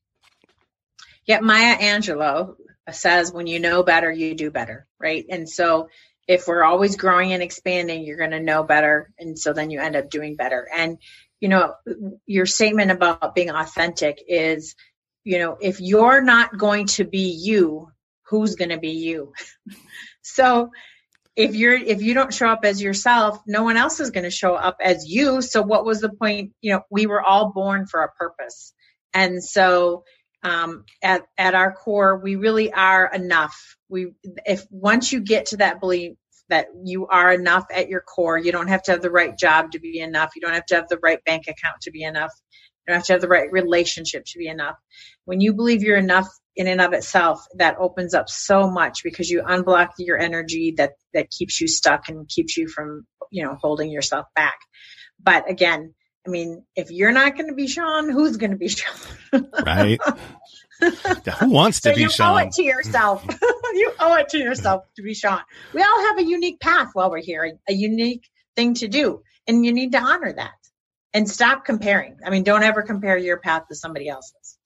Yeah. Maya Angelou says, when you know better, you do better. Right. And so if we're always growing and expanding, you're going to know better. And so then you end up doing better. And you know, your statement about being authentic is, you know, if you're not going to be you, who's going to be you? so if you're if you don't show up as yourself, no one else is going to show up as you. So what was the point? You know, we were all born for a purpose. And so um, at at our core, we really are enough. We if once you get to that belief that you are enough at your core. You don't have to have the right job to be enough. You don't have to have the right bank account to be enough. You don't have to have the right relationship to be enough. When you believe you're enough in and of itself, that opens up so much because you unblock your energy that that keeps you stuck and keeps you from, you know, holding yourself back. But again, I mean, if you're not going to be Sean, who's going to be Sean? right. Who wants to so be you Sean? owe it to yourself. you owe it to yourself to be Sean. We all have a unique path while we're here, a, a unique thing to do, and you need to honor that and stop comparing. I mean, don't ever compare your path to somebody else's.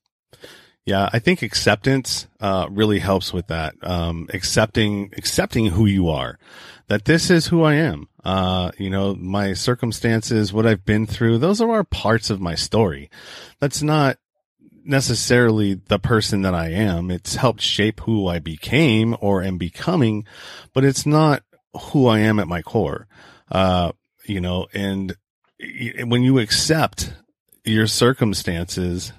Yeah, I think acceptance uh, really helps with that. Um, accepting accepting who you are, that this is who I am. Uh, you know, my circumstances, what I've been through, those are our parts of my story. That's not necessarily the person that I am. It's helped shape who I became or am becoming, but it's not who I am at my core. Uh, you know, and when you accept your circumstances,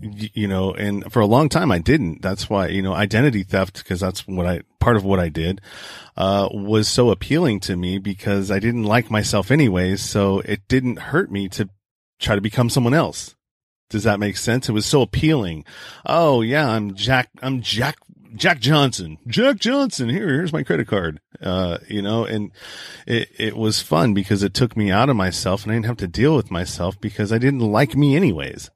you know, and for a long time I didn't. That's why, you know, identity theft, because that's what I, part of what I did, uh, was so appealing to me because I didn't like myself anyways. So it didn't hurt me to try to become someone else. Does that make sense? It was so appealing. Oh yeah, I'm Jack, I'm Jack, Jack Johnson. Jack Johnson. Here, here's my credit card. Uh, you know, and it, it was fun because it took me out of myself and I didn't have to deal with myself because I didn't like me anyways.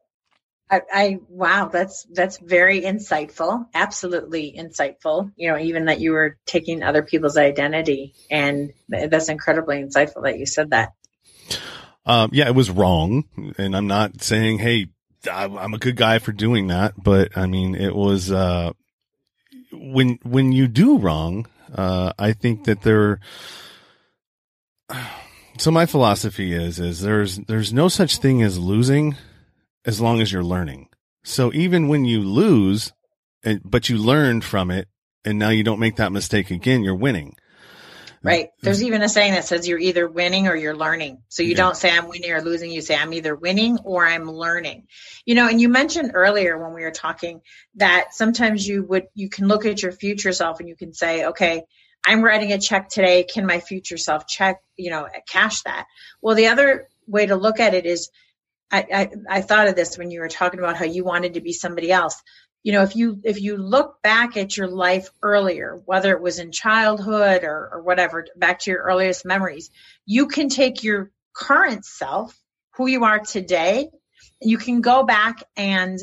I, I wow, that's that's very insightful. Absolutely insightful. You know, even that you were taking other people's identity, and that's incredibly insightful that you said that. Um, yeah, it was wrong, and I'm not saying, hey, I'm a good guy for doing that, but I mean, it was, uh, when, when you do wrong, uh, I think that there, so my philosophy is, is there's, there's no such thing as losing as long as you're learning. So even when you lose, and but you learned from it, and now you don't make that mistake again, you're winning. Right. There's mm-hmm. even a saying that says you're either winning or you're learning. So you yeah. don't say I'm winning or losing. You say I'm either winning or I'm learning. You know, and you mentioned earlier when we were talking that sometimes you would, you can look at your future self and you can say, okay, I'm writing a check today. Can my future self check, you know, cash that? Well, the other way to look at it is I, I, I thought of this when you were talking about how you wanted to be somebody else you know if you if you look back at your life earlier whether it was in childhood or, or whatever back to your earliest memories you can take your current self who you are today you can go back and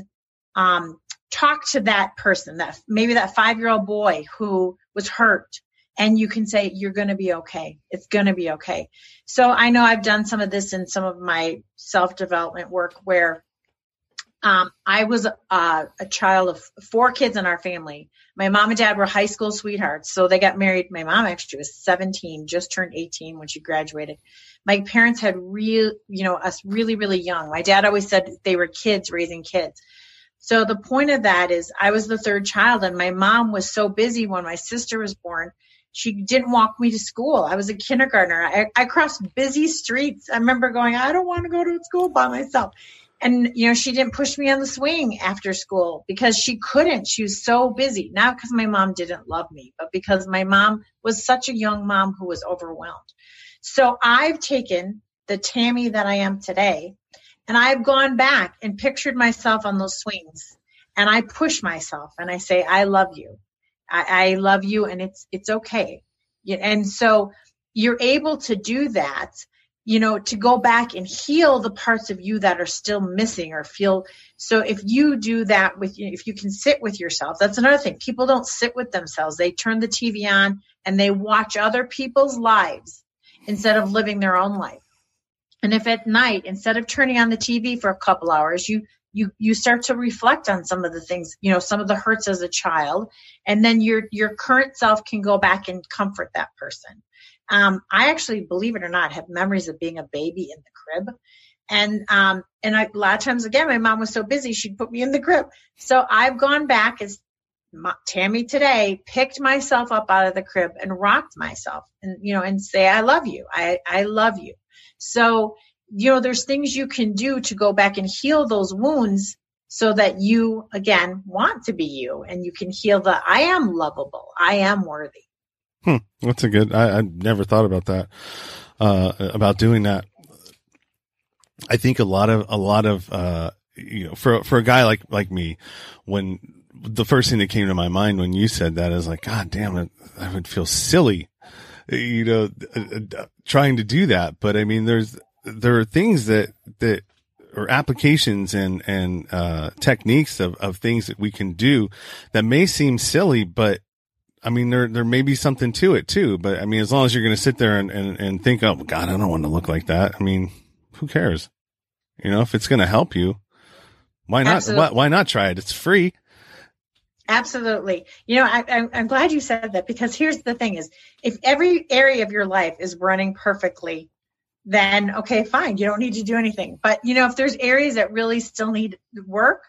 um, talk to that person that maybe that five year old boy who was hurt and you can say you're going to be okay. It's going to be okay. So i know i've done some of this in some of my self development work where um, I was uh, a child of four kids in our family. My mom and dad were high school sweethearts, so they got married. My mom actually was 17, just turned 18 when she graduated. My parents had real, you know, us really, really young. My dad always said they were kids raising kids. So the point of that is I was the third child and my mom was so busy when my sister was born. She didn't walk me to school. I was a kindergartner. I, I crossed busy streets. I remember going, I don't want to go to school by myself and you know she didn't push me on the swing after school because she couldn't. She was so busy. Not because my mom didn't love me but because my mom was such a young mom who was overwhelmed. So i've taken the tammy that i am today and i've gone back and pictured myself on those swings and i push myself and i say i love you. I, I love you and it's it's okay. And so you're able to do that you know, to go back and heal the parts of you that are still missing or feel. So if you do that with, if you can sit with yourself, that's another thing. People don't sit with themselves. They turn the TV on and they watch other people's lives instead of living their own life. And if at night, instead of turning on the TV for a couple hours, you you you start to reflect on some of the things, you know, some of the hurts as a child, and then your your current self can go back and comfort that person. Um, I actually, believe it or not, have memories of being a baby in the crib. And um, and I, a lot of times again, my mom was so busy she'd put me in the crib. So I've gone back as Tammy today, picked myself up out of the crib and rocked myself, and you know, and say I love you, I I love you. So you know, there's things you can do to go back and heal those wounds so that you again want to be you and you can heal the I am lovable, I am worthy. Hmm, that's a good. I, I never thought about that. Uh, about doing that. I think a lot of a lot of uh, you know, for for a guy like like me, when the first thing that came to my mind when you said that is like, God damn it, I would feel silly, you know, trying to do that. But I mean, there's there are things that that or applications and and uh, techniques of of things that we can do that may seem silly, but I mean, there, there may be something to it too, but I mean, as long as you're going to sit there and, and, and think, oh God, I don't want to look like that. I mean, who cares? You know, if it's going to help you, why not? Why, why, not try it? It's free. Absolutely. You know, I, I'm, I'm glad you said that because here's the thing is if every area of your life is running perfectly, then okay, fine. You don't need to do anything. But you know, if there's areas that really still need work,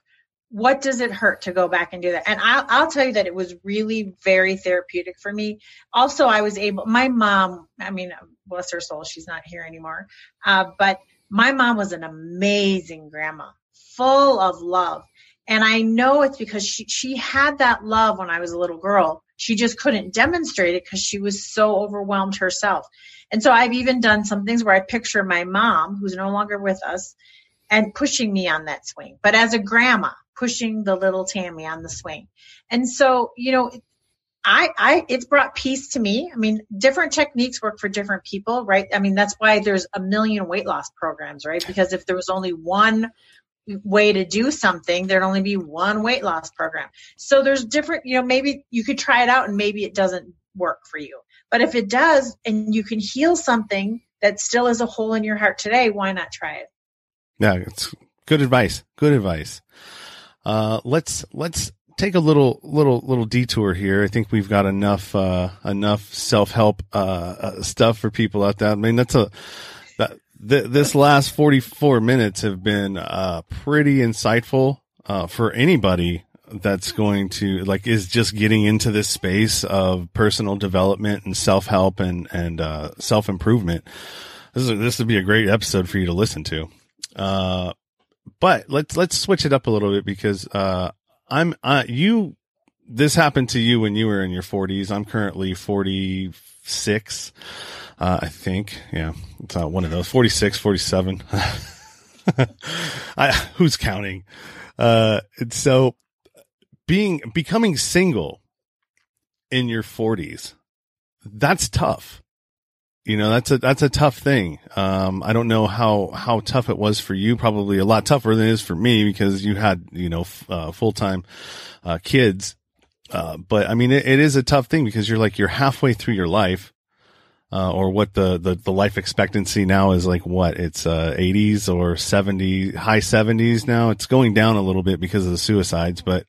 what does it hurt to go back and do that? And I'll, I'll tell you that it was really very therapeutic for me. Also, I was able, my mom, I mean, bless her soul, she's not here anymore. Uh, but my mom was an amazing grandma, full of love. And I know it's because she, she had that love when I was a little girl. She just couldn't demonstrate it because she was so overwhelmed herself. And so I've even done some things where I picture my mom, who's no longer with us, and pushing me on that swing. But as a grandma, pushing the little Tammy on the swing. And so, you know, I, I, it's brought peace to me. I mean, different techniques work for different people, right? I mean, that's why there's a million weight loss programs, right? Because if there was only one way to do something, there'd only be one weight loss program. So there's different, you know, maybe you could try it out and maybe it doesn't work for you. But if it does and you can heal something that still is a hole in your heart today, why not try it? Yeah, it's good advice. Good advice. Uh, let's let's take a little little little detour here. I think we've got enough uh, enough self help uh, uh, stuff for people out there. I mean, that's a that th- this last forty four minutes have been uh, pretty insightful uh, for anybody that's going to like is just getting into this space of personal development and self help and and uh, self improvement, this is this would be a great episode for you to listen to. Uh, but let's let's switch it up a little bit because uh, I'm uh, you. This happened to you when you were in your 40s. I'm currently 46. Uh, I think, yeah, it's uh, one of those 46, 47. I, who's counting? Uh, so being, becoming single in your forties, that's tough. You know, that's a, that's a tough thing. Um, I don't know how, how tough it was for you. Probably a lot tougher than it is for me because you had, you know, f- uh, full-time, uh, kids. Uh, but I mean, it, it is a tough thing because you're like, you're halfway through your life uh, or what the, the, the life expectancy now is like what it's, uh, 80s or 70, high 70s now. It's going down a little bit because of the suicides, but,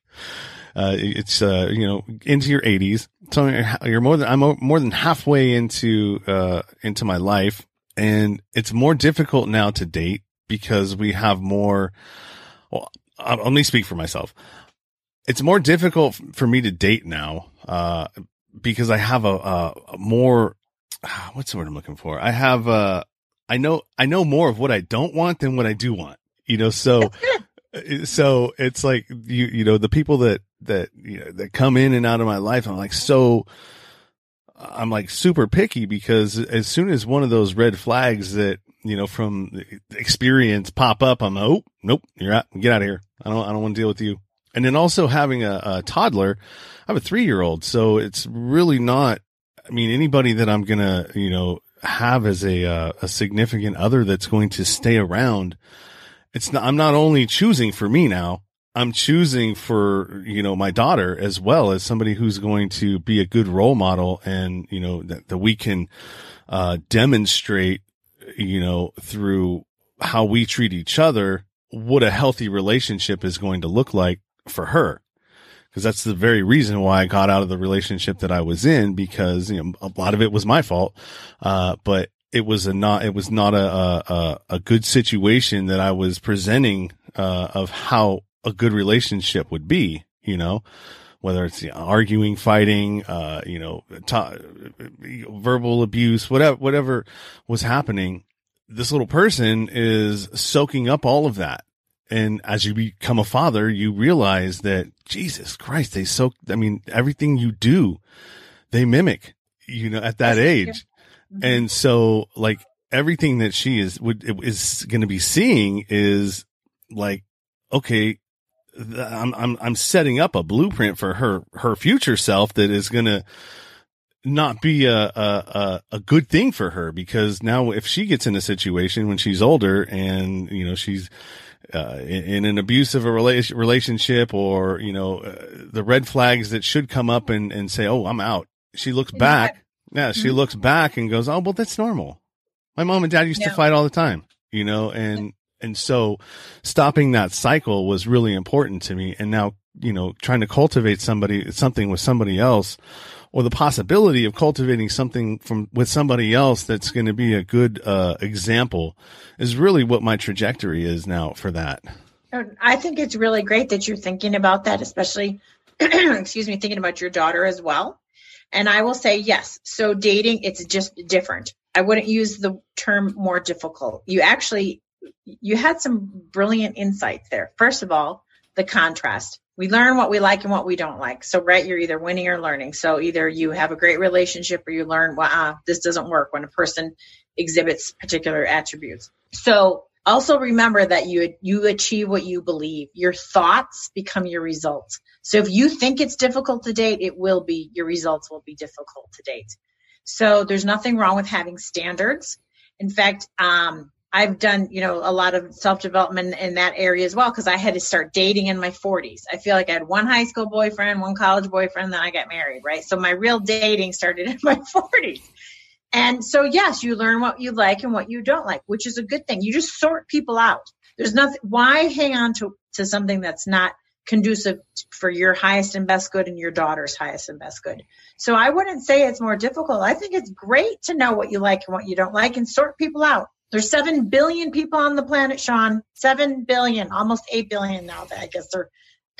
uh, it's, uh, you know, into your 80s. So you're more than, I'm more than halfway into, uh, into my life and it's more difficult now to date because we have more, well, let me speak for myself. It's more difficult for me to date now, uh, because I have a, a more what's the word I'm looking for? I have, uh, I know, I know more of what I don't want than what I do want, you know, so, so it's like you, you know, the people that, that, you know, that come in and out of my life, I'm like, so, I'm like super picky because as soon as one of those red flags that, you know, from experience pop up, I'm, like, oh, nope, you're out, get out of here. I don't, I don't want to deal with you. And then also having a, a toddler, I have a three year old. So it's really not I mean, anybody that I'm gonna, you know, have as a uh, a significant other that's going to stay around, it's not. I'm not only choosing for me now. I'm choosing for you know my daughter as well as somebody who's going to be a good role model, and you know that, that we can uh, demonstrate, you know, through how we treat each other, what a healthy relationship is going to look like for her because that's the very reason why I got out of the relationship that I was in because you know a lot of it was my fault, uh, but it was a not it was not a a, a good situation that I was presenting uh, of how a good relationship would be. You know, whether it's you know, arguing, fighting, uh, you know, ta- verbal abuse, whatever whatever was happening. This little person is soaking up all of that and as you become a father, you realize that Jesus Christ, they soak, I mean, everything you do, they mimic, you know, at that age. Mm-hmm. And so like everything that she is, would, is going to be seeing is like, okay, I'm, I'm, I'm setting up a blueprint for her, her future self that is going to, not be a, a, a, good thing for her because now if she gets in a situation when she's older and, you know, she's, uh, in, in, an abusive rela- relationship or, you know, uh, the red flags that should come up and, and say, Oh, I'm out. She looks back. Yeah. She mm-hmm. looks back and goes, Oh, well, that's normal. My mom and dad used yeah. to fight all the time, you know, and, and so stopping that cycle was really important to me. And now, you know, trying to cultivate somebody, something with somebody else or the possibility of cultivating something from with somebody else that's going to be a good uh, example is really what my trajectory is now for that. I think it's really great that you're thinking about that, especially, excuse me, thinking about your daughter as well. And I will say yes. So dating, it's just different. I wouldn't use the term more difficult. You actually, you had some brilliant insights there. First of all, the contrast we learn what we like and what we don't like. So, right, you're either winning or learning. So, either you have a great relationship or you learn, well, uh, this doesn't work when a person exhibits particular attributes. So, also remember that you you achieve what you believe. Your thoughts become your results. So, if you think it's difficult to date, it will be. Your results will be difficult to date. So, there's nothing wrong with having standards. In fact, um, I've done, you know, a lot of self development in that area as well because I had to start dating in my 40s. I feel like I had one high school boyfriend, one college boyfriend, then I got married, right? So my real dating started in my 40s. And so, yes, you learn what you like and what you don't like, which is a good thing. You just sort people out. There's nothing, why hang on to, to something that's not conducive for your highest and best good and your daughter's highest and best good. So I wouldn't say it's more difficult. I think it's great to know what you like and what you don't like and sort people out. There's 7 billion people on the planet, Sean. 7 billion, almost 8 billion now that I guess they're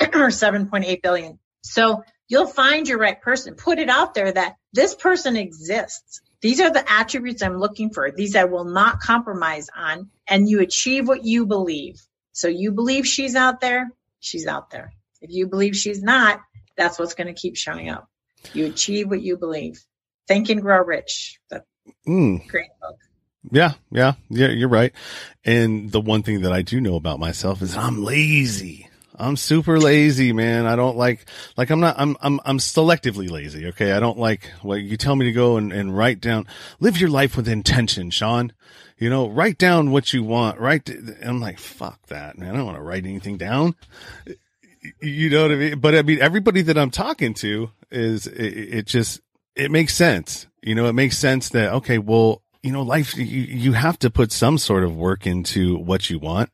or 7.8 billion. So you'll find your right person. Put it out there that this person exists. These are the attributes I'm looking for. These I will not compromise on. And you achieve what you believe. So you believe she's out there, she's out there. If you believe she's not, that's what's going to keep showing up. You achieve what you believe. Think and Grow Rich. That's mm. great book. Yeah, yeah, yeah, you're right. And the one thing that I do know about myself is I'm lazy. I'm super lazy, man. I don't like, like I'm not, I'm, I'm, I'm selectively lazy. Okay. I don't like what you tell me to go and, and write down, live your life with intention, Sean. You know, write down what you want. Write. I'm like, fuck that, man. I don't want to write anything down. You know what I mean? But I mean, everybody that I'm talking to is, it, it just, it makes sense. You know, it makes sense that, okay, well, you know, life, you, you have to put some sort of work into what you want.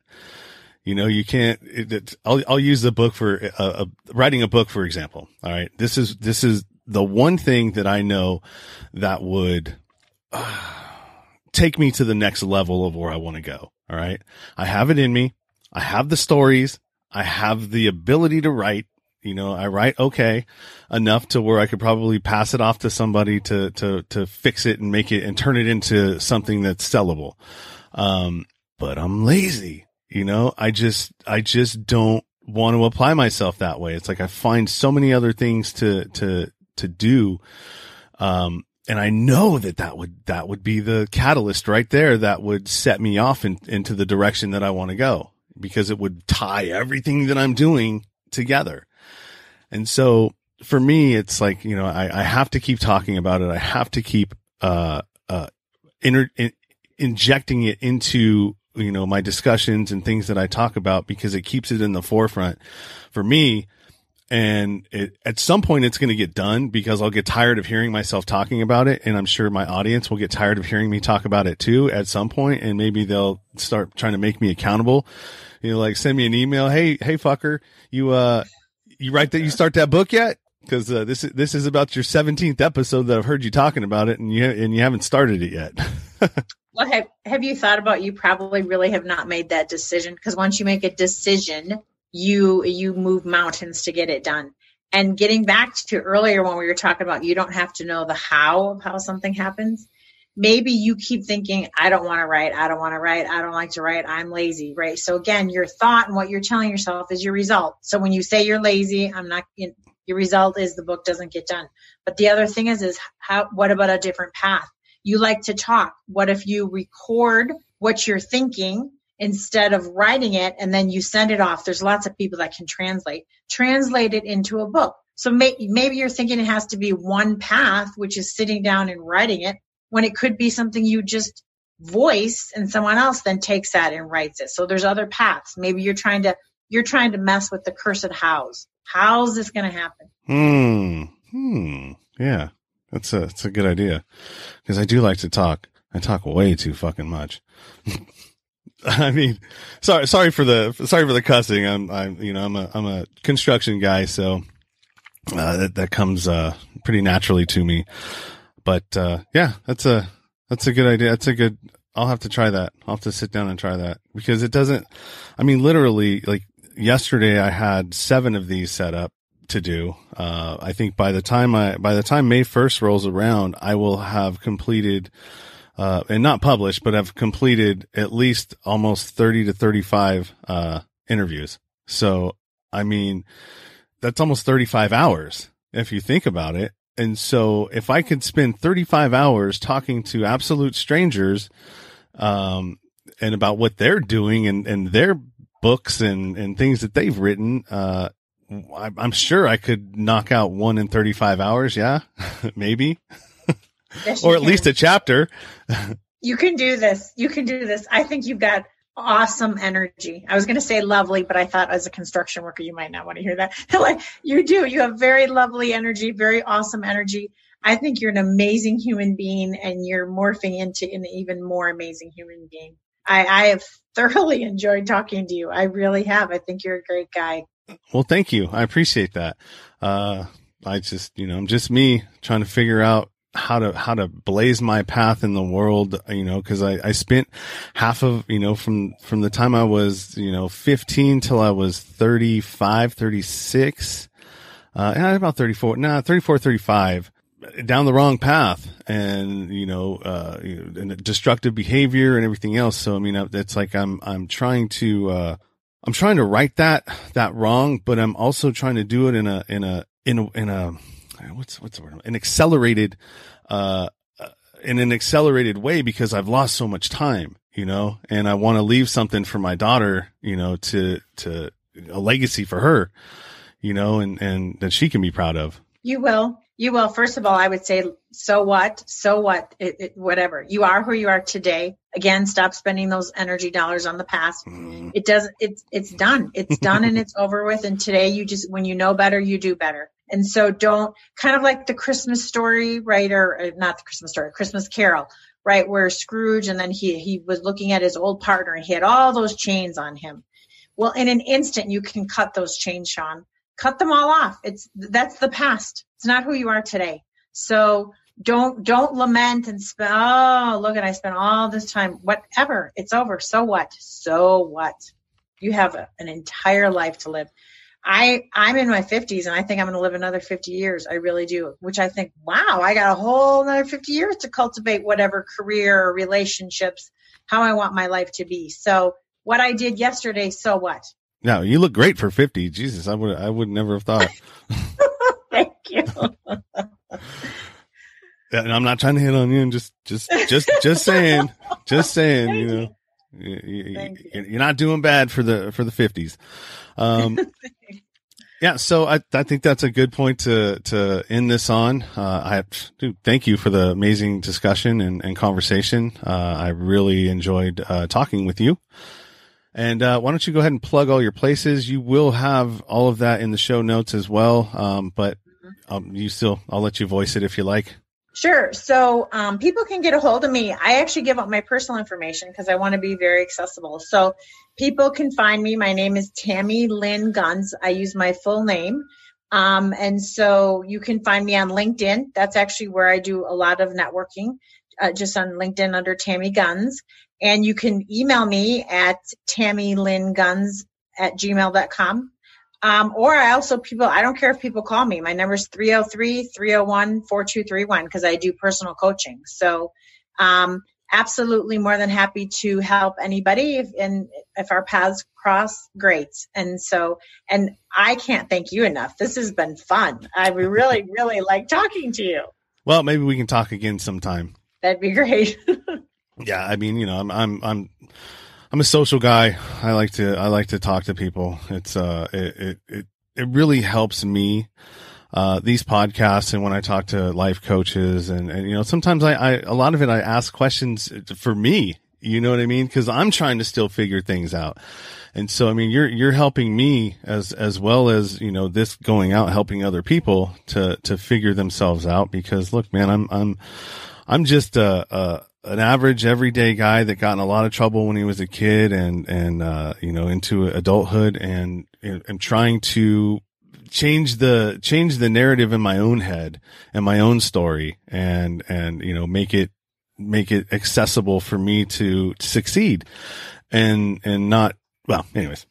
You know, you can't, it, it, I'll, I'll use the book for, uh, uh, writing a book, for example. All right. This is, this is the one thing that I know that would, uh, take me to the next level of where I want to go. All right. I have it in me. I have the stories. I have the ability to write. You know, I write okay enough to where I could probably pass it off to somebody to, to, to fix it and make it and turn it into something that's sellable. Um, but I'm lazy. You know, I just, I just don't want to apply myself that way. It's like I find so many other things to, to, to do. Um, and I know that that would, that would be the catalyst right there that would set me off in, into the direction that I want to go because it would tie everything that I'm doing together. And so for me, it's like, you know, I, I have to keep talking about it. I have to keep, uh, uh, inter- in, injecting it into, you know, my discussions and things that I talk about because it keeps it in the forefront for me. And it, at some point it's going to get done because I'll get tired of hearing myself talking about it. And I'm sure my audience will get tired of hearing me talk about it too at some point, And maybe they'll start trying to make me accountable. You know, like send me an email. Hey, hey, fucker, you, uh, you write that you start that book yet? Because uh, this this is about your seventeenth episode that I've heard you talking about it, and you and you haven't started it yet. well, have have you thought about? You probably really have not made that decision because once you make a decision, you you move mountains to get it done. And getting back to earlier when we were talking about, you don't have to know the how of how something happens maybe you keep thinking, I don't want to write, I don't want to write, I don't like to write, I'm lazy, right? So again, your thought and what you're telling yourself is your result. So when you say you're lazy, I'm not, your result is the book doesn't get done. But the other thing is, is how, what about a different path? You like to talk. What if you record what you're thinking instead of writing it and then you send it off? There's lots of people that can translate, translate it into a book. So may, maybe you're thinking it has to be one path, which is sitting down and writing it when it could be something you just voice and someone else then takes that and writes it. So there's other paths. Maybe you're trying to you're trying to mess with the cursed hows. How's this going to happen? Hmm. Hmm. Yeah. That's a that's a good idea. Because I do like to talk. I talk way too fucking much. I mean, sorry, sorry for the, sorry for the cussing. I'm, I'm, you know, I'm a, I'm a construction guy, so, uh, that, that comes, uh, pretty naturally to me. But uh, yeah, that's a that's a good idea. That's a good. I'll have to try that. I'll have to sit down and try that because it doesn't. I mean, literally, like yesterday, I had seven of these set up to do. Uh, I think by the time I by the time May first rolls around, I will have completed. Uh, and not published, but have completed at least almost 30 to 35, uh, interviews. So, I mean, that's almost 35 hours if you think about it. And so if I could spend 35 hours talking to absolute strangers, um, and about what they're doing and, and their books and, and things that they've written, uh, I'm sure I could knock out one in 35 hours. Yeah, maybe. Yes, or at can. least a chapter. you can do this. You can do this. I think you've got awesome energy. I was going to say lovely, but I thought as a construction worker, you might not want to hear that. like you do. You have very lovely energy, very awesome energy. I think you're an amazing human being and you're morphing into an even more amazing human being. I, I have thoroughly enjoyed talking to you. I really have. I think you're a great guy. Well, thank you. I appreciate that. Uh, I just, you know, I'm just me trying to figure out how to how to blaze my path in the world you know because I, I spent half of you know from from the time i was you know 15 till i was 35 36 uh about 34 nah 34 35 down the wrong path and you know uh and destructive behavior and everything else so i mean it's like i'm i'm trying to uh i'm trying to right that that wrong but i'm also trying to do it in a in a in a in a what's what's the word? An accelerated, uh, uh, in an accelerated way because I've lost so much time, you know, and I want to leave something for my daughter, you know, to to a legacy for her, you know, and and that she can be proud of. You will. You will. First of all, I would say, so what? So what? It, it, whatever. You are who you are today. Again, stop spending those energy dollars on the past. Mm. It doesn't. It's it's done. It's done and it's over with. And today, you just when you know better, you do better. And so don't kind of like the Christmas story, right? Or uh, not the Christmas story, Christmas Carol, right? Where Scrooge and then he he was looking at his old partner and he had all those chains on him. Well, in an instant, you can cut those chains, Sean. Cut them all off. It's that's the past. It's not who you are today. So don't don't lament and spend. Oh, look at I spent all this time. Whatever. It's over. So what? So what? You have a, an entire life to live. I I'm in my 50s and I think I'm going to live another 50 years. I really do. Which I think, wow, I got a whole another 50 years to cultivate whatever career or relationships, how I want my life to be. So what I did yesterday, so what? No, you look great for 50. Jesus, I would I would never have thought. Thank you. and I'm not trying to hit on you. And just just just just saying, just saying, you know. You, are not doing bad for the for the 50s. Um, yeah, so I I think that's a good point to to end this on. Uh, I do thank you for the amazing discussion and, and conversation. Uh, I really enjoyed uh, talking with you. And uh, why don't you go ahead and plug all your places? You will have all of that in the show notes as well. Um, but mm-hmm. um, you still, I'll let you voice it if you like. Sure. So um, people can get a hold of me. I actually give up my personal information because I want to be very accessible. So people can find me. My name is Tammy Lynn Guns. I use my full name. Um, and so you can find me on LinkedIn. That's actually where I do a lot of networking, uh, just on LinkedIn under Tammy Guns. And you can email me at tammylynguns at gmail.com. Um, or I also people, I don't care if people call me. My number is 303 301 4231 because I do personal coaching. So, um, absolutely more than happy to help anybody if, and if our paths cross, great. And so, and I can't thank you enough. This has been fun. I really, really like talking to you. Well, maybe we can talk again sometime. That'd be great. yeah. I mean, you know, I'm, I'm, I'm, I'm a social guy. I like to I like to talk to people. It's uh it it it, it really helps me. Uh, these podcasts and when I talk to life coaches and, and, you know, sometimes I, I, a lot of it, I ask questions for me, you know what I mean? Cause I'm trying to still figure things out. And so, I mean, you're, you're helping me as, as well as, you know, this going out, helping other people to, to figure themselves out because look, man, I'm, I'm, I'm just a, a, an average everyday guy that got in a lot of trouble when he was a kid and, and, uh, you know, into adulthood and am trying to change the, change the narrative in my own head and my own story and, and, you know, make it, make it accessible for me to, to succeed and, and not, well, anyways,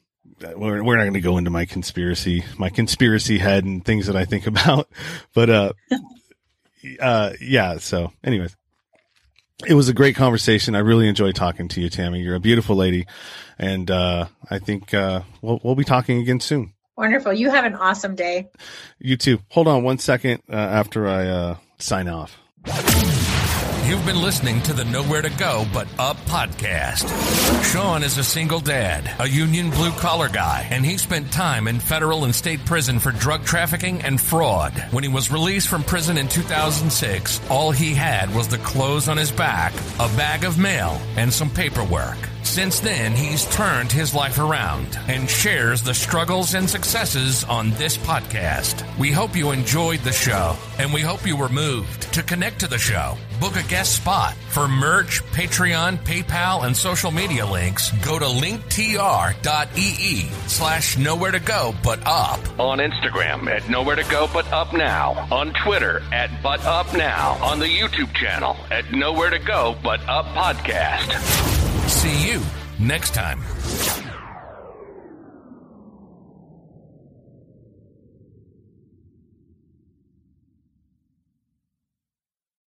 we're, we're not going to go into my conspiracy, my conspiracy head and things that I think about, but, uh, uh, yeah. So anyways, it was a great conversation. I really enjoyed talking to you, Tammy. You're a beautiful lady, and uh, I think uh, we'll we'll be talking again soon. Wonderful. You have an awesome day. You too. Hold on one second uh, after I uh, sign off. You've been listening to the Nowhere to Go But Up podcast. Sean is a single dad, a union blue collar guy, and he spent time in federal and state prison for drug trafficking and fraud. When he was released from prison in 2006, all he had was the clothes on his back, a bag of mail, and some paperwork. Since then, he's turned his life around and shares the struggles and successes on this podcast. We hope you enjoyed the show and we hope you were moved to connect to the show. Book a guest spot. For merch, Patreon, PayPal, and social media links, go to linktr.ee slash nowhere to go but up. On Instagram at nowhere to go but up now. On Twitter at but up now. On the YouTube channel at nowhere to go but up podcast. See next time.